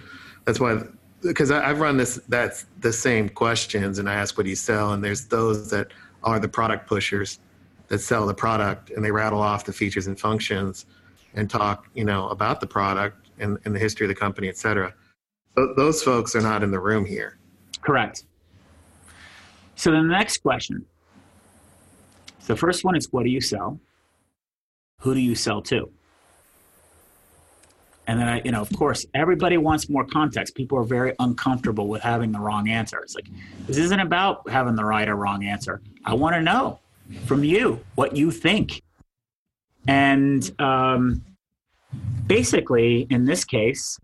that's why because I've run this that's the same questions and I ask what do you sell and there's those that are the product pushers that sell the product and they rattle off the features and functions and talk, you know, about the product and, and the history of the company, et cetera. So those folks are not in the room here. Correct. So the next question. The first one is what do you sell? Who do you sell to? And then I, you know, of course, everybody wants more context. People are very uncomfortable with having the wrong answer. It's like, this isn't about having the right or wrong answer. I want to know from you what you think. And um, basically, in this case,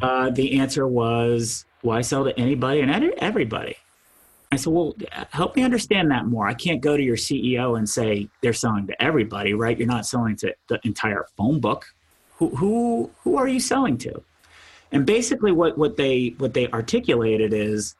uh, the answer was, I sell to anybody and everybody. I said, well, help me understand that more. I can't go to your CEO and say they're selling to everybody, right? You're not selling to the entire phone book. Who, who, who are you selling to? And basically, what, what they what they articulated is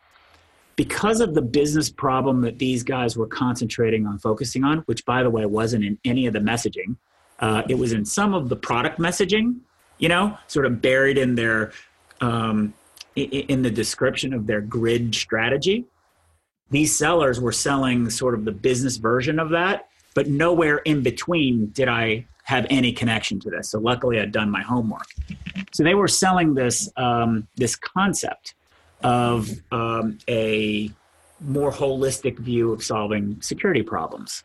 because of the business problem that these guys were concentrating on focusing on, which by the way wasn't in any of the messaging, uh, it was in some of the product messaging, you know, sort of buried in their um, in the description of their grid strategy. These sellers were selling sort of the business version of that, but nowhere in between did I have any connection to this. So luckily, I'd done my homework. So they were selling this um, this concept of um, a more holistic view of solving security problems.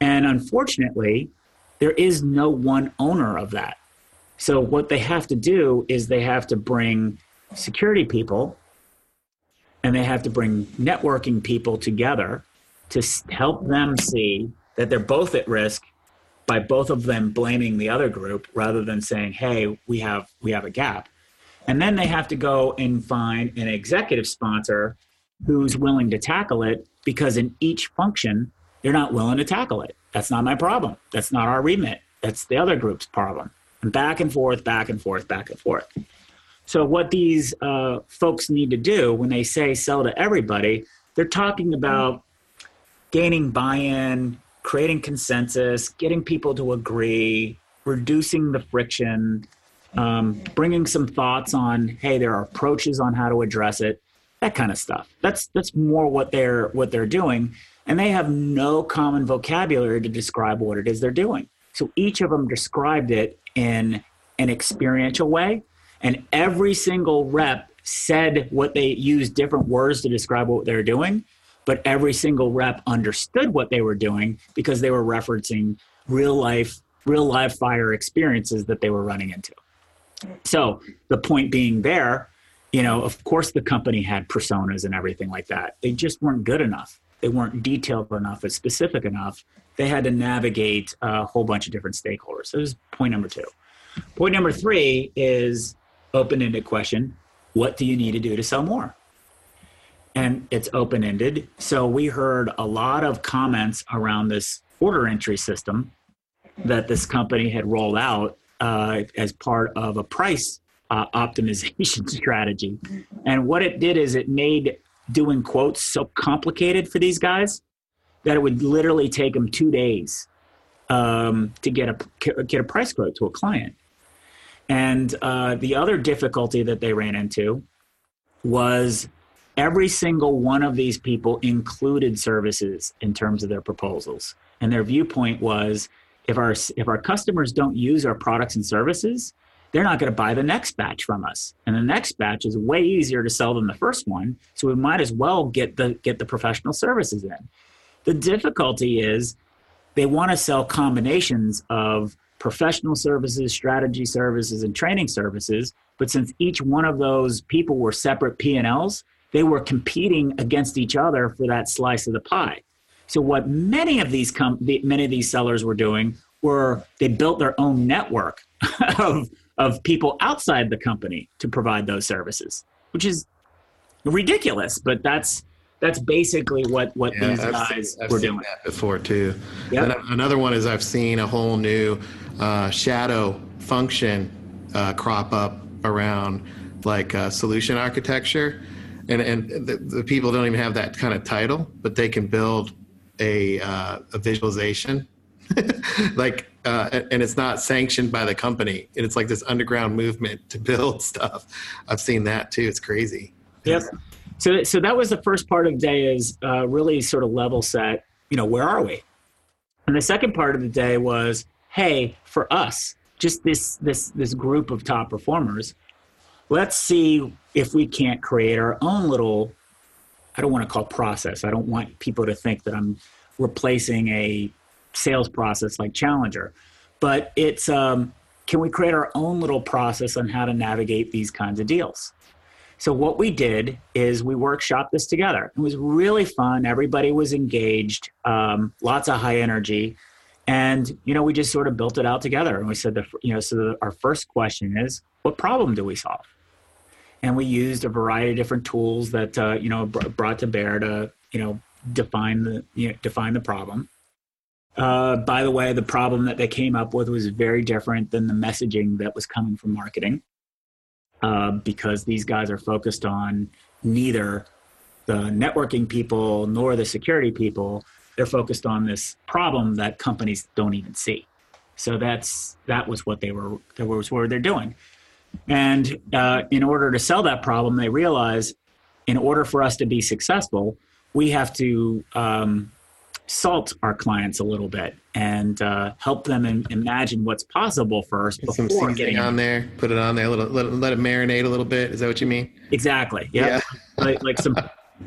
And unfortunately, there is no one owner of that. So what they have to do is they have to bring security people and they have to bring networking people together to help them see that they're both at risk by both of them blaming the other group rather than saying hey we have we have a gap. And then they have to go and find an executive sponsor who's willing to tackle it because in each function they're not willing to tackle it. That's not my problem. That's not our remit. That's the other group's problem. And back and forth back and forth back and forth so what these uh, folks need to do when they say sell to everybody they're talking about gaining buy-in creating consensus getting people to agree reducing the friction um, bringing some thoughts on hey there are approaches on how to address it that kind of stuff. That's that's more what they're what they're doing. And they have no common vocabulary to describe what it is they're doing. So each of them described it in an experiential way and every single rep said what they used different words to describe what they were doing but every single rep understood what they were doing because they were referencing real life real live fire experiences that they were running into so the point being there, you know, of course the company had personas and everything like that. They just weren't good enough. They weren't detailed enough and specific enough. They had to navigate a whole bunch of different stakeholders. So this is point number two. Point number three is open-ended question. What do you need to do to sell more? And it's open-ended. So we heard a lot of comments around this order entry system that this company had rolled out uh, as part of a price uh, optimization (laughs) strategy. And what it did is it made doing quotes so complicated for these guys that it would literally take them two days um, to get a get a price quote to a client. And uh, the other difficulty that they ran into was every single one of these people included services in terms of their proposals, and their viewpoint was if our if our customers don't use our products and services they're not going to buy the next batch from us. And the next batch is way easier to sell than the first one so we might as well get the get the professional services in. The difficulty is they want to sell combinations of professional services strategy services and training services but since each one of those people were separate p&l's they were competing against each other for that slice of the pie so what many of these com- many of these sellers were doing were they built their own network (laughs) of of people outside the company to provide those services, which is ridiculous. But that's that's basically what what Yeah, these I've guys seen, I've were seen doing. that before too. Yep. Then another one is I've seen a whole new uh, shadow function uh, crop up around like uh, solution architecture, and and the, the people don't even have that kind of title, but they can build a uh, a visualization, (laughs) like uh, and it's not sanctioned by the company, and it's like this underground movement to build (laughs) stuff. I've seen that too. It's crazy. Yep. So so that was the first part of the day is uh, really sort of level set. You know, where are we? And the second part of the day was, hey, for us, just this this this group of top performers, let's see if we can't create our own little. I don't want to call process. I don't want people to think that I'm replacing a sales process like Challenger, but it's um, can we create our own little process on how to navigate these kinds of deals? So what we did is we workshopped this together. It was really fun. Everybody was engaged. Um, lots of high energy, and you know we just sort of built it out together. And we said the you know so the, our first question is what problem do we solve? And we used a variety of different tools that uh, you know br- brought to bear to you know define the you know, define the problem. Uh, by the way, the problem that they came up with was very different than the messaging that was coming from marketing uh, because these guys are focused on neither the networking people nor the security people. They're focused on this problem that companies don't even see. So that's that was what they were that was what they're doing. And uh, in order to sell that problem, they realize in order for us to be successful, we have to um, salt our clients a little bit and uh, help them im- imagine what's possible first some before seasoning getting on there. Put it on there. A little, let, it- let it marinate a little bit. Is that what you mean? Exactly. Yep. like, like some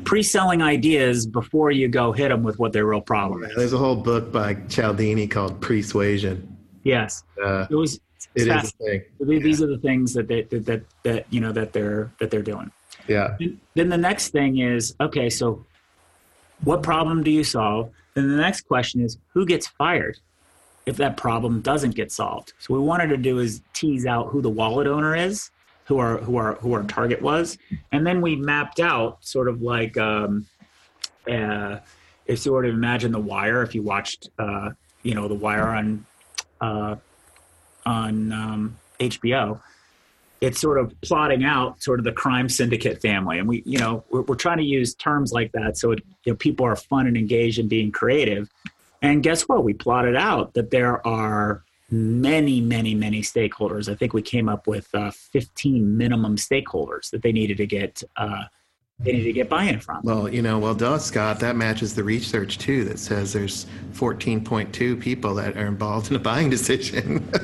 pre-selling ideas before you go hit them with what their real problem is. There's a whole book by Cialdini called Persuasion. Yes. Uh, It was It's is a thing. Th- These are the things that they, that, that that you know that they're that they're doing. Yeah. Then- Then the next thing is okay. So, what problem do you solve? Then the next question is who gets fired if that problem doesn't get solved. So what we wanted to do is tease out who the wallet owner is, who our who our who our target was, and then we mapped out sort of like um, uh, if you were to imagine the Wire, if you watched uh, you know the Wire on uh, on um, HBO it's sort of plotting out sort of the crime syndicate family. And we you know we're, we're trying to use terms like that so it, you know, people are fun and engaged in being creative. And guess what? We plotted out that there are many many many stakeholders i think we came up with uh, 15 minimum stakeholders that they needed to get uh, they needed to get buy-in from Well, you know, well, duh, Scott, that matches the research too that says there's 14.2 people that are involved in a buying decision. (laughs)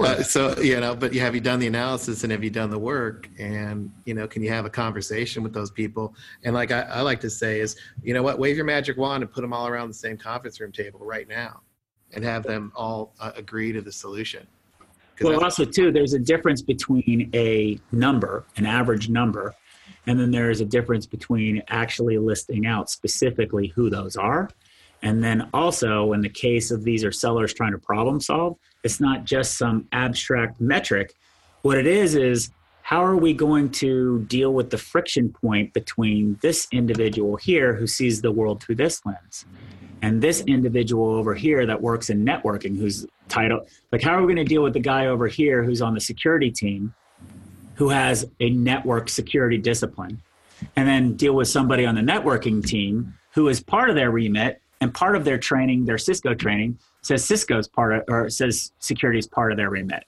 Uh, so, you know, but have you done the analysis and have you done the work? And, you know, can you have a conversation with those people? And like I, I like to say is, you know what, wave your magic wand and put them all around the same conference room table right now and have them all uh, agree to the solution. Well, also too, there's a difference between a number, an average number, and then there is a difference between actually listing out specifically who those are. And then also, in the case of these are sellers trying to problem solve, it's not just some abstract metric. What it is is how are we going to deal with the friction point between this individual here who sees the world through this lens and this individual over here that works in networking who's title like how are we going to deal with the guy over here who's on the security team who has a network security discipline? And then deal with somebody on the networking team who is part of their remit and part of their training their cisco training says cisco's part of or says security is part of their remit.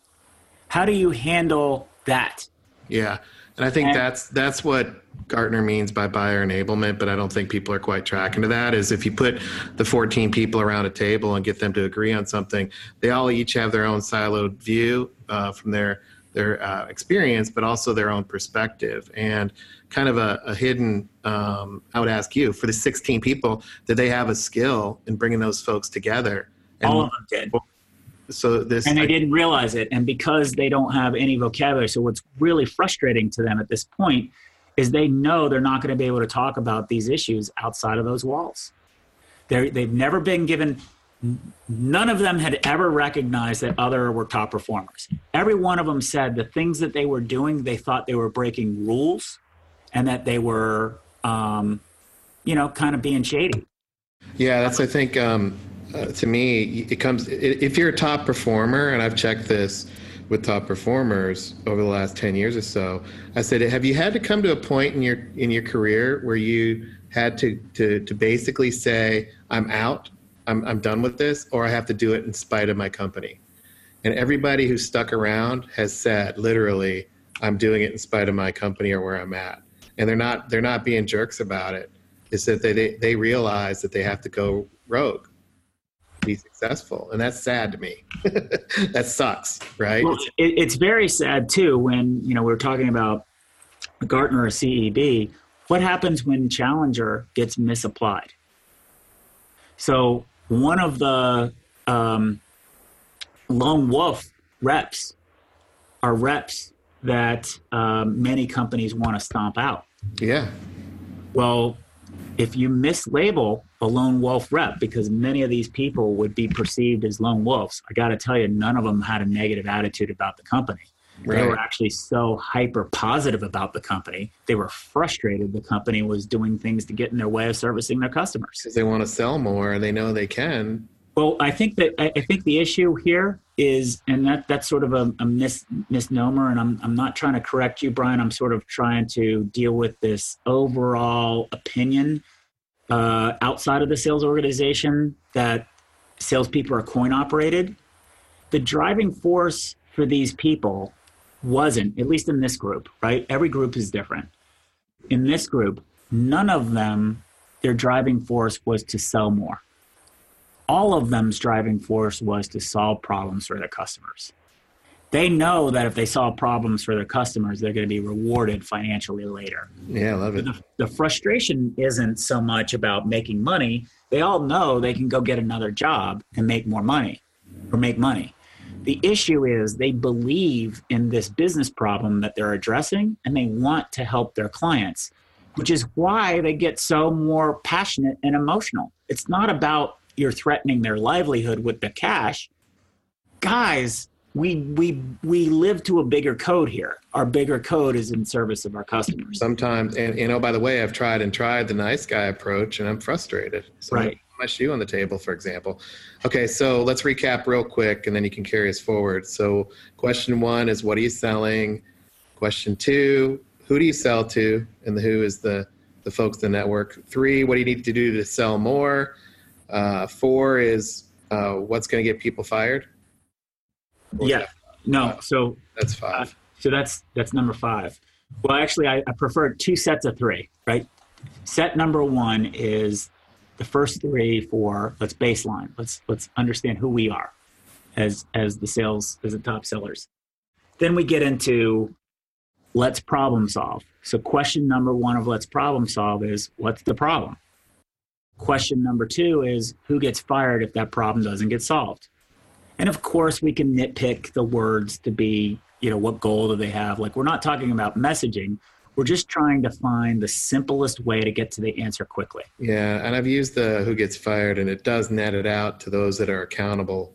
How do you handle that? Yeah, and I think And- that's that's what Gartner means by buyer enablement. But I don't think people are quite tracking to that. Is if you put the 14 people around a table and get them to agree on something, they all each have their own siloed view uh, from their their uh, experience, but also their own perspective and kind of a, a hidden. Um, I would ask you for the 16 people, did they have a skill in bringing those folks together? And all of them did so this and they didn't realize it. And because they don't have any vocabulary so what's really frustrating to them at this point is they know they're not going to be able to talk about these issues outside of those walls. They're, they've never been given none of them had ever recognized that other were top performers. Every one of them said the things that they were doing they thought they were breaking rules and that they were um, you know kind of being shady. Yeah, that's I think um, uh, to me it comes if you're a top performer, and I've checked this with top performers over the last ten years or so. I said, have you had to come to a point in your in your career where you had to to to basically say, I'm out, I'm I'm done with this, or I have to do it in spite of my company? And everybody who's stuck around has said, literally, I'm doing it in spite of my company or where I'm at. And they're not they're not being jerks about it. It's that they they, they realize that they have to go rogue, be successful, and that's sad to me. (laughs) that sucks, right? Well, it, it's very sad too when you know we are talking about Gartner or CEB. What happens when Challenger gets misapplied? So one of the um, lone wolf reps are reps that um, many companies want to stomp out. yeah, Well, if you mislabel a lone wolf rep, because many of these people would be perceived as lone wolves, I got to tell you, none of them had a negative attitude about the company. They were actually so hyper positive about the company. They were frustrated the company was doing things to get in their way of servicing their customers. because they want to sell more and they know they can. Well, I think that I I think the issue here is, and that that's sort of a, a mis, misnomer. And I'm I'm not trying to correct you, Brian. I'm sort of trying to deal with this overall opinion uh, outside of the sales organization that salespeople are coin operated. The driving force for these people wasn't, at least in this group, right? Every group is different. In this group, none of them, their driving force was to sell more all of them's driving force was to solve problems for their customers. They know that if they solve problems for their customers, they're going to be rewarded financially later. Yeah, I love it. The, the frustration isn't so much about making money. They all know they can go get another job and make more money or make money. The issue is they believe in this business problem that they're addressing and they want to help their clients, which is why they get so more passionate and emotional. It's not about you're threatening their livelihood with the cash. Guys, we we we live to a bigger code here. Our bigger code is in service of our customers. Sometimes, and you know, by the way, I've tried and tried the nice guy approach, and I'm frustrated. So right. My shoe on the table, for example. Okay, so let's recap real quick, and then you can carry us forward. So, question one is, what are you selling? Question two, who do you sell to? And the who is the the folks in the network. Three, what do you need to do to sell more? Uh, four is uh, what's going to get people fired yeah. No. So that's five. Uh, so that's that's number five. Well, actually, I, I prefer two sets of three. Right. Set number one is the first three for let's baseline. Let's let's understand who we are as as the sales as the top sellers. Then we get into let's problem solve. So question number one of let's problem solve is what's the problem? Question number two is who gets fired if that problem doesn't get solved? And of course, we can nitpick the words to be, you know, what goal do they have? Like, we're not talking about messaging. We're just trying to find the simplest way to get to the answer quickly. Yeah. And I've used the who gets fired, and it does net it out to those that are accountable,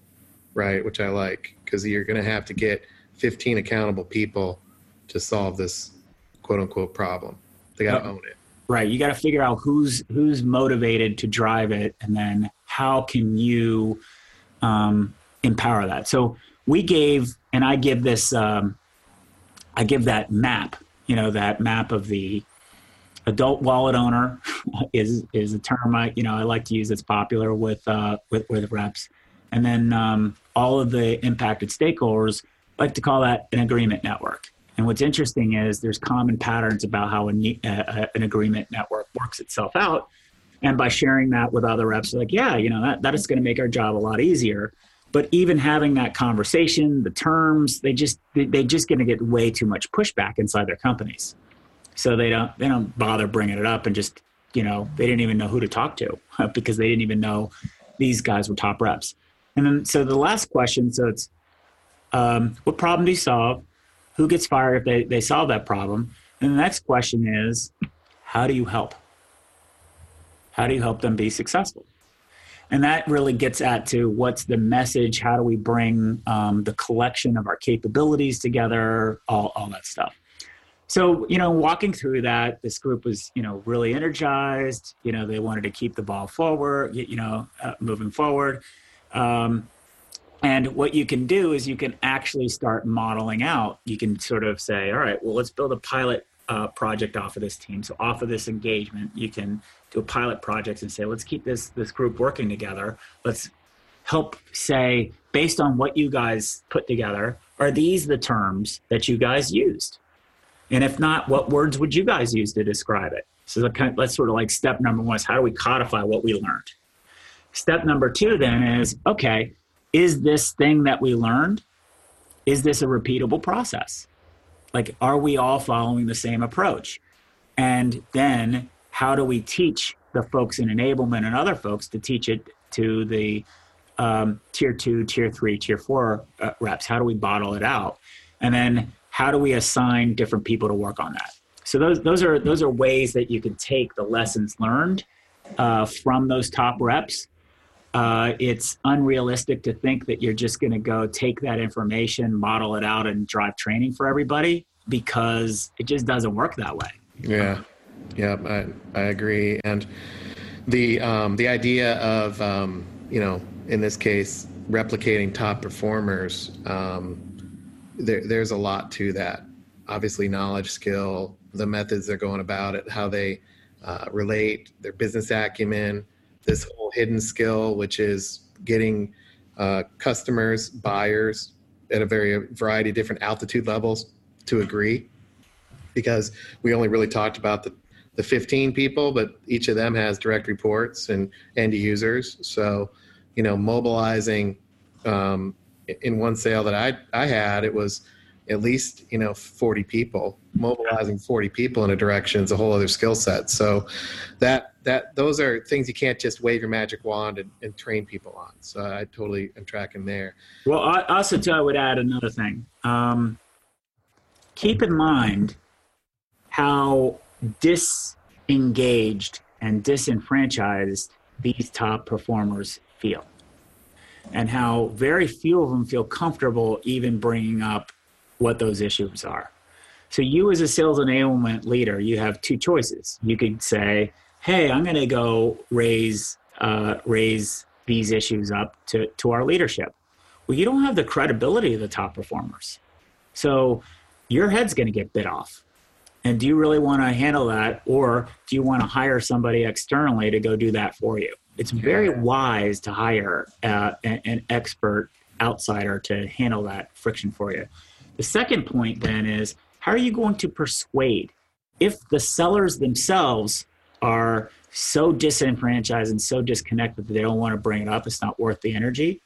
right? Which I like because you're going to have to get 15 accountable people to solve this quote unquote problem. They got to own it. Right. You got to figure out who's who's motivated to drive it, and then how can you um, empower that. So we gave, and I give this, um, I give that map, you know, that map of the adult wallet owner (laughs) is is a term I, you know, I like to use that's popular with uh, with with reps, and then um, all of the impacted stakeholders like to call that an agreement network. And what's interesting is there's common patterns about how a, an agreement network works itself out. And by sharing that with other reps, like, yeah, you know, that, that is going to make our job a lot easier but even having that conversation the terms they just they just going to get way too much pushback inside their companies. So they don't they don't bother bringing it up and just you know they didn't even know who to talk to (laughs) because they didn't even know these guys were top reps. And then so the last question so it's um, what problem do you solve? Who gets fired if they, they solve that problem? And the next question is how do you help? How do you help them be successful and that really gets at to what's the message how do we bring um, the collection of our capabilities together all, all that stuff. So you know walking through that this group was you know really energized. You know they wanted to keep the ball forward you know uh, moving forward. Um, and what you can do is you can actually start modeling out. You can sort of say all right well let's build a pilot uh, project off of this team so off of this engagement you can do a pilot project and say, let's keep this this group working together. Let's help say, based on what you guys put together, are these the terms that you guys used? And if not, what words would you guys use to describe it? So kind of, that's sort of like step number one is how do we codify what we learned? Step number two then is okay, is this thing that we learned, is this a repeatable process? Like, are we all following the same approach? And then how do we teach the folks in enablement and other folks to teach it to the um, tier two, tier three, tier four uh, reps? How do we bottle it out? And then how do we assign different people to work on that? So those those are those are ways that you can take the lessons learned uh, from those top reps. Uh, it's unrealistic to think that you're just going to go take that information, model it out, and drive training for everybody because it just doesn't work that way. Yeah. Yeah, I, I agree. And the um, the idea of um, you know in this case replicating top performers, um, there, there's a lot to that. Obviously, knowledge, skill, the methods they're going about it, how they uh, relate, their business acumen, this hidden skill, which is getting uh, customers, buyers at a very variety of different altitude levels to agree because we only really talked about the the 15 people, but each of them has direct reports and end users. So, you know, mobilizing um, in one sale that I, I had, it was at least you know 40 people mobilizing 40 people in a direction is a whole other skill set. So that that those are things you can't just wave your magic wand and, and train people on. So i totally am tracking there. Well I, also too i would add another thing. Um, keep in mind how disengaged and disenfranchised these top performers feel and how very few of them feel comfortable even bringing up what those issues are. So, you as a sales enablement leader, you have two choices. You could say, "Hey, I'm going to go raise uh, raise these issues up to to our leadership." Well, you don't have the credibility of the top performers, so your head's going to get bit off. And do you really want to handle that, or do you want to hire somebody externally to go do that for you? It's very wise to hire uh, an, an expert outsider to handle that friction for you. The second point then is how are you going to persuade? If the sellers themselves are so disenfranchised and so disconnected that they don't want to bring it up, it's not worth the energy.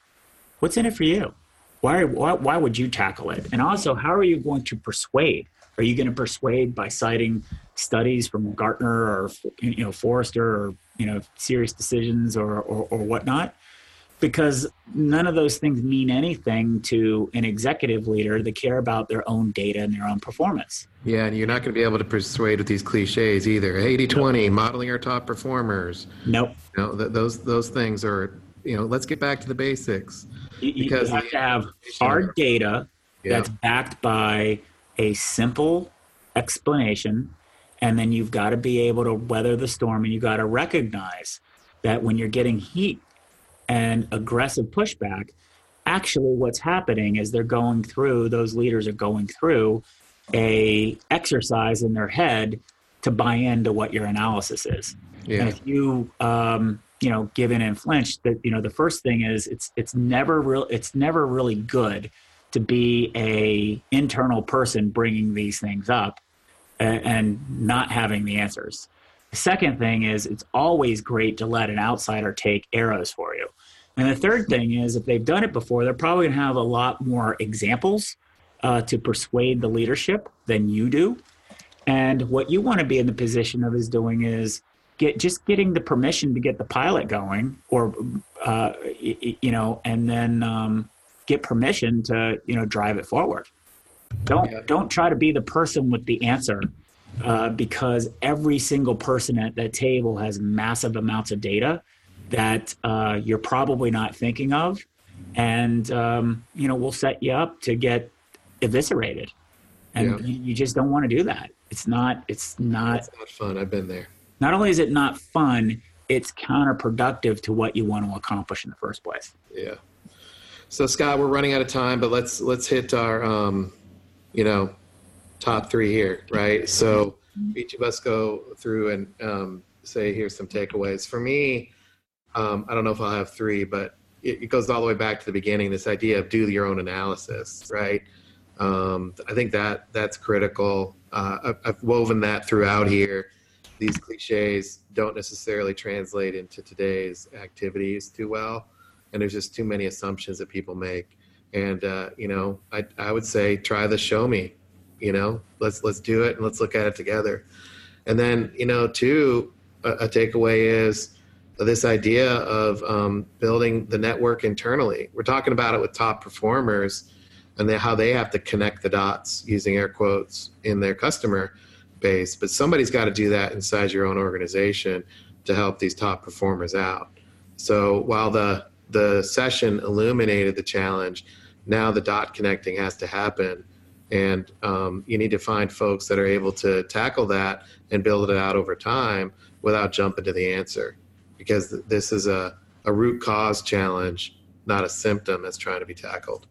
What's in it for you? Why, why, why would you tackle it? And also, how are you going to persuade? Are you going to persuade by citing studies from Gartner or you know Forrester or you know SiriusDecisions or, or, or whatnot? Because none of those things mean anything to an executive leader that care about their own data and their own performance. Yeah, and you're not going to be able to persuade with these cliches either. 80 20, nope. modeling our top performers. Nope. You know, th- those, those things are, you know, let's get back to the basics. You, because you have to have hard data yeah. that's backed by a simple explanation and then you've got to be able to weather the storm and you've got to recognize that when you're getting heat and aggressive pushback actually what's happening is they're going through those leaders are going through a exercise in their head to buy into what your analysis is yeah. and if you um, you know give in and flinch that you know the first thing is it's it's never real it's never really good to be a internal person bringing these things up and, and not having the answers. The second thing is it's always great to let an outsider take arrows for you. And the third thing is if they've done it before, they're probably going to have a lot more examples uh, to persuade the leadership than you do. And what you want to be in the position of is doing is get just getting the permission to get the pilot going, or uh, you know, and then um, get permission to you know drive it forward. Don't yeah. don't try to be the person with the answer uh, because every single person at that table has massive amounts of data that uh, you're probably not thinking of, and um, you know will set you up to get eviscerated, and yeah. you, you, just don't want to do that. It's not. It's not. It's not fun. I've been there. Not only is it not fun, it's counterproductive to what you want to accomplish in the first place. Yeah. So Scott, we're running out of time, but let's let's hit our um, you know top three here, right? So each of us go through and um, say, here's some takeaways. For me, um, I don't know if I'll have three, but it, it, goes all the way back to the beginning. This idea of do your own analysis, right? Um, I think that that's critical. Uh, I've, woven that throughout here. These cliches don't necessarily translate into today's activities too well and there's just too many assumptions that people make. And uh, you know, I I would say try the show me. You know, let's let's do it and let's look at it together. And then you know, two a, a takeaway is this idea of um, building the network internally. We're talking about it with top performers and they, how they have to connect the dots using air quotes in their customer base. But somebody's got to do that inside your own organization to help these top performers out. So while the the session illuminated the challenge. Now the dot connecting has to happen. And um, you need to find folks that are able to tackle that and build it out over time without jumping to the answer. Because this is a, a root cause challenge, not a symptom that's trying to be tackled.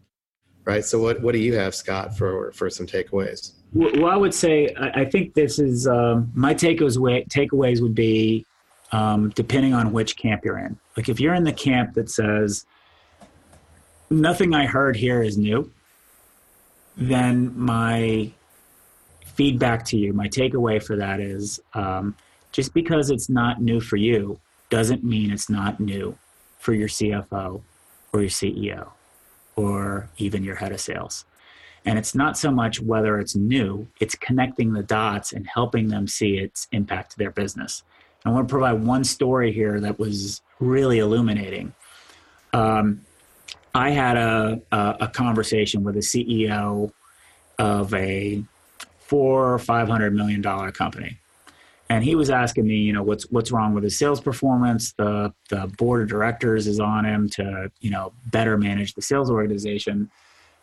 Right. So, what, what do you have, Scott, for, for some takeaways? Well, I would say I think this is um, my takeaways. Takeaways would be um, depending on which camp you're in. Like if you're in the camp that says, nothing I heard here is new, then my feedback to you, my takeaway for that is um, just because it's not new for you doesn't mean it's not new for your CFO or your CEO or even your head of sales. And it's not so much whether it's new, it's connecting the dots and helping them see its impact to their business. I want to provide one story here that was really illuminating. Um, I had a, a, a, conversation with a CEO of a four or five hundred million dollar company, and he was asking me, you know, what's what's wrong with his sales performance. The the board of directors is on him to you know better manage the sales organization,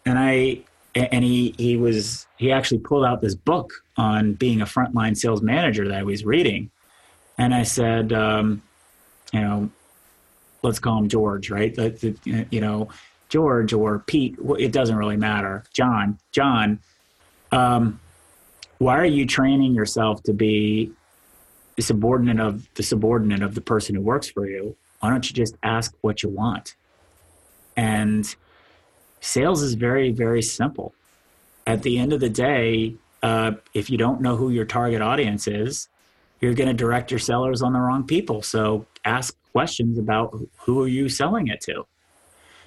and I and he he was he actually pulled out this book on being a frontline sales manager that I was reading, and I said, um, you know, let's call him George, right? You know, George or Pete, it doesn't really matter. John, John, um, why are you training yourself to be the subordinate of the subordinate of the person who works for you? Why don't you just ask what you want? And sales is very, very simple. At the end of the day, uh, if you don't know who your target audience is, you're going to direct your sellers on the wrong people. So ask questions about who are you selling it to.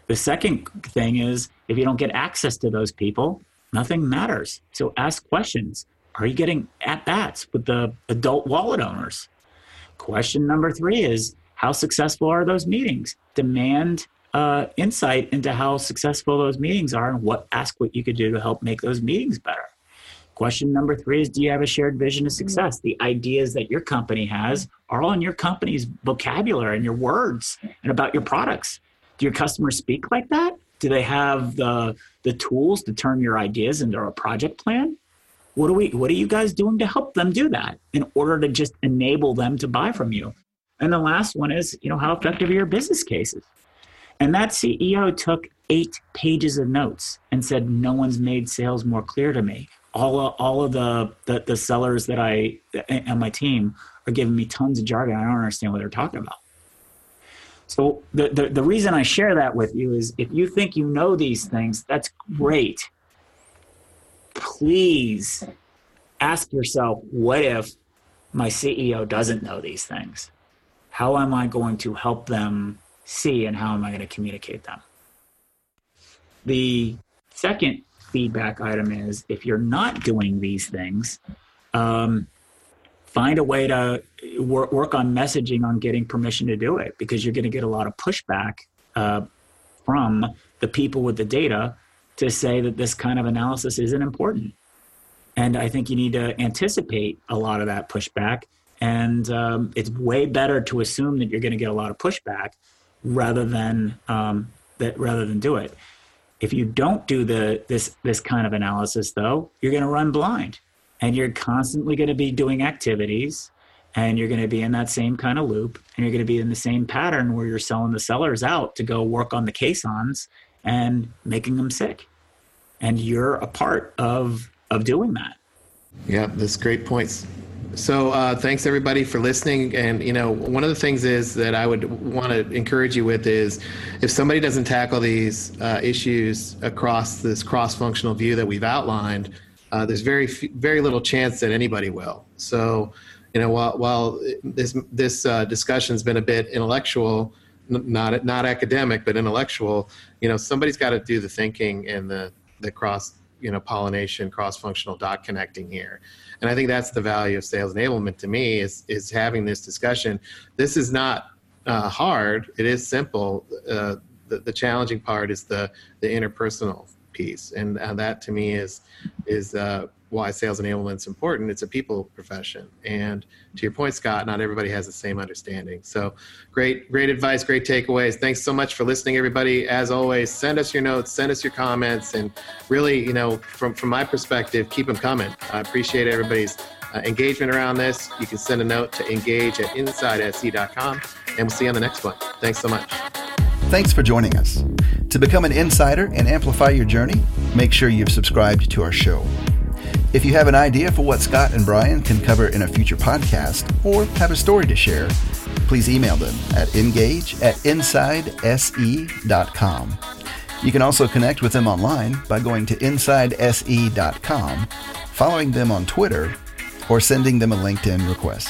The second thing is if you don't get access to those people, nothing matters. So ask questions. Are you getting at bats with the adult wallet owners? Question number three is how successful are those meetings? Demand uh, insight into how successful those meetings are and what ask what you could do to help make those meetings better. Question number three is Do you have a shared vision of mm-hmm. success? The ideas that your company has are all in your company's vocabulary and your words and about your products. Do your customers speak like that? Do they have the, the tools to turn your ideas into a project plan? What are, we, what are you guys doing to help them do that in order to just enable them to buy from you? And the last one is, you know, how effective are your business cases? And that CEO took eight pages of notes and said, No one's made sales more clear to me all of, all of the, the, the sellers that I and my team are giving me tons of jargon. I don't understand what they're talking about. So the, the, the reason I share that with you is if you think you know these things, that's great. Please ask yourself, what if my CEO doesn't know these things? How am I going to help them see and how am I going to communicate them? The second feedback item is if you're not doing these things, um, find a way to work, work on messaging on getting permission to do it because you're going to get a lot of pushback uh, from the people with the data to say that this kind of analysis isn't important. And I think you need to anticipate a lot of that pushback. And um, it's way better to assume that you're going to get a lot of pushback rather than um, that rather than do it. If you don't do the this this kind of analysis though, you're going to run blind and you're constantly going to be doing activities and you're going to be in that same kind of loop and you're going to be in the same pattern where you're selling the sellers out to go work on the caissons and making them sick. And you're a part of of doing that. Yeah, that's great points. So uh, thanks everybody for listening. And you know, one of the things is that I would want to encourage you with is if somebody doesn't tackle these uh, issues across this cross-functional view that we've outlined, uh, there's very very little chance that anybody will. So you know, while while this this uh, discussion's been a bit intellectual, not not academic, but intellectual, you know, somebody's got to do the thinking and the the cross you know pollination cross functional dot connecting here and i think that's the value of sales enablement to me is is having this discussion. This is not uh, hard. It is simple. Uh, the, the challenging part is the the interpersonal piece. And uh, that to me is is uh, why sales enablement is important. It's a people profession. And to your point, Scott, not everybody has the same understanding. So great, great advice, great takeaways. Thanks so much for listening, everybody. As always, send us your notes, send us your comments, and really, you know, from, from my perspective, keep them coming. I appreciate everybody's uh, engagement around this. You can send a note to engage at insidese.com, and we'll see you on the next one. Thanks so much. Thanks for joining us. To become an insider and amplify your journey, make sure you've subscribed to our show. If you have an idea for what Scott and Brian can cover in a future podcast or have a story to share, please email them at engage at insidese.com. You can also connect with them online by going to insidese.com, following them on Twitter, or sending them a LinkedIn request.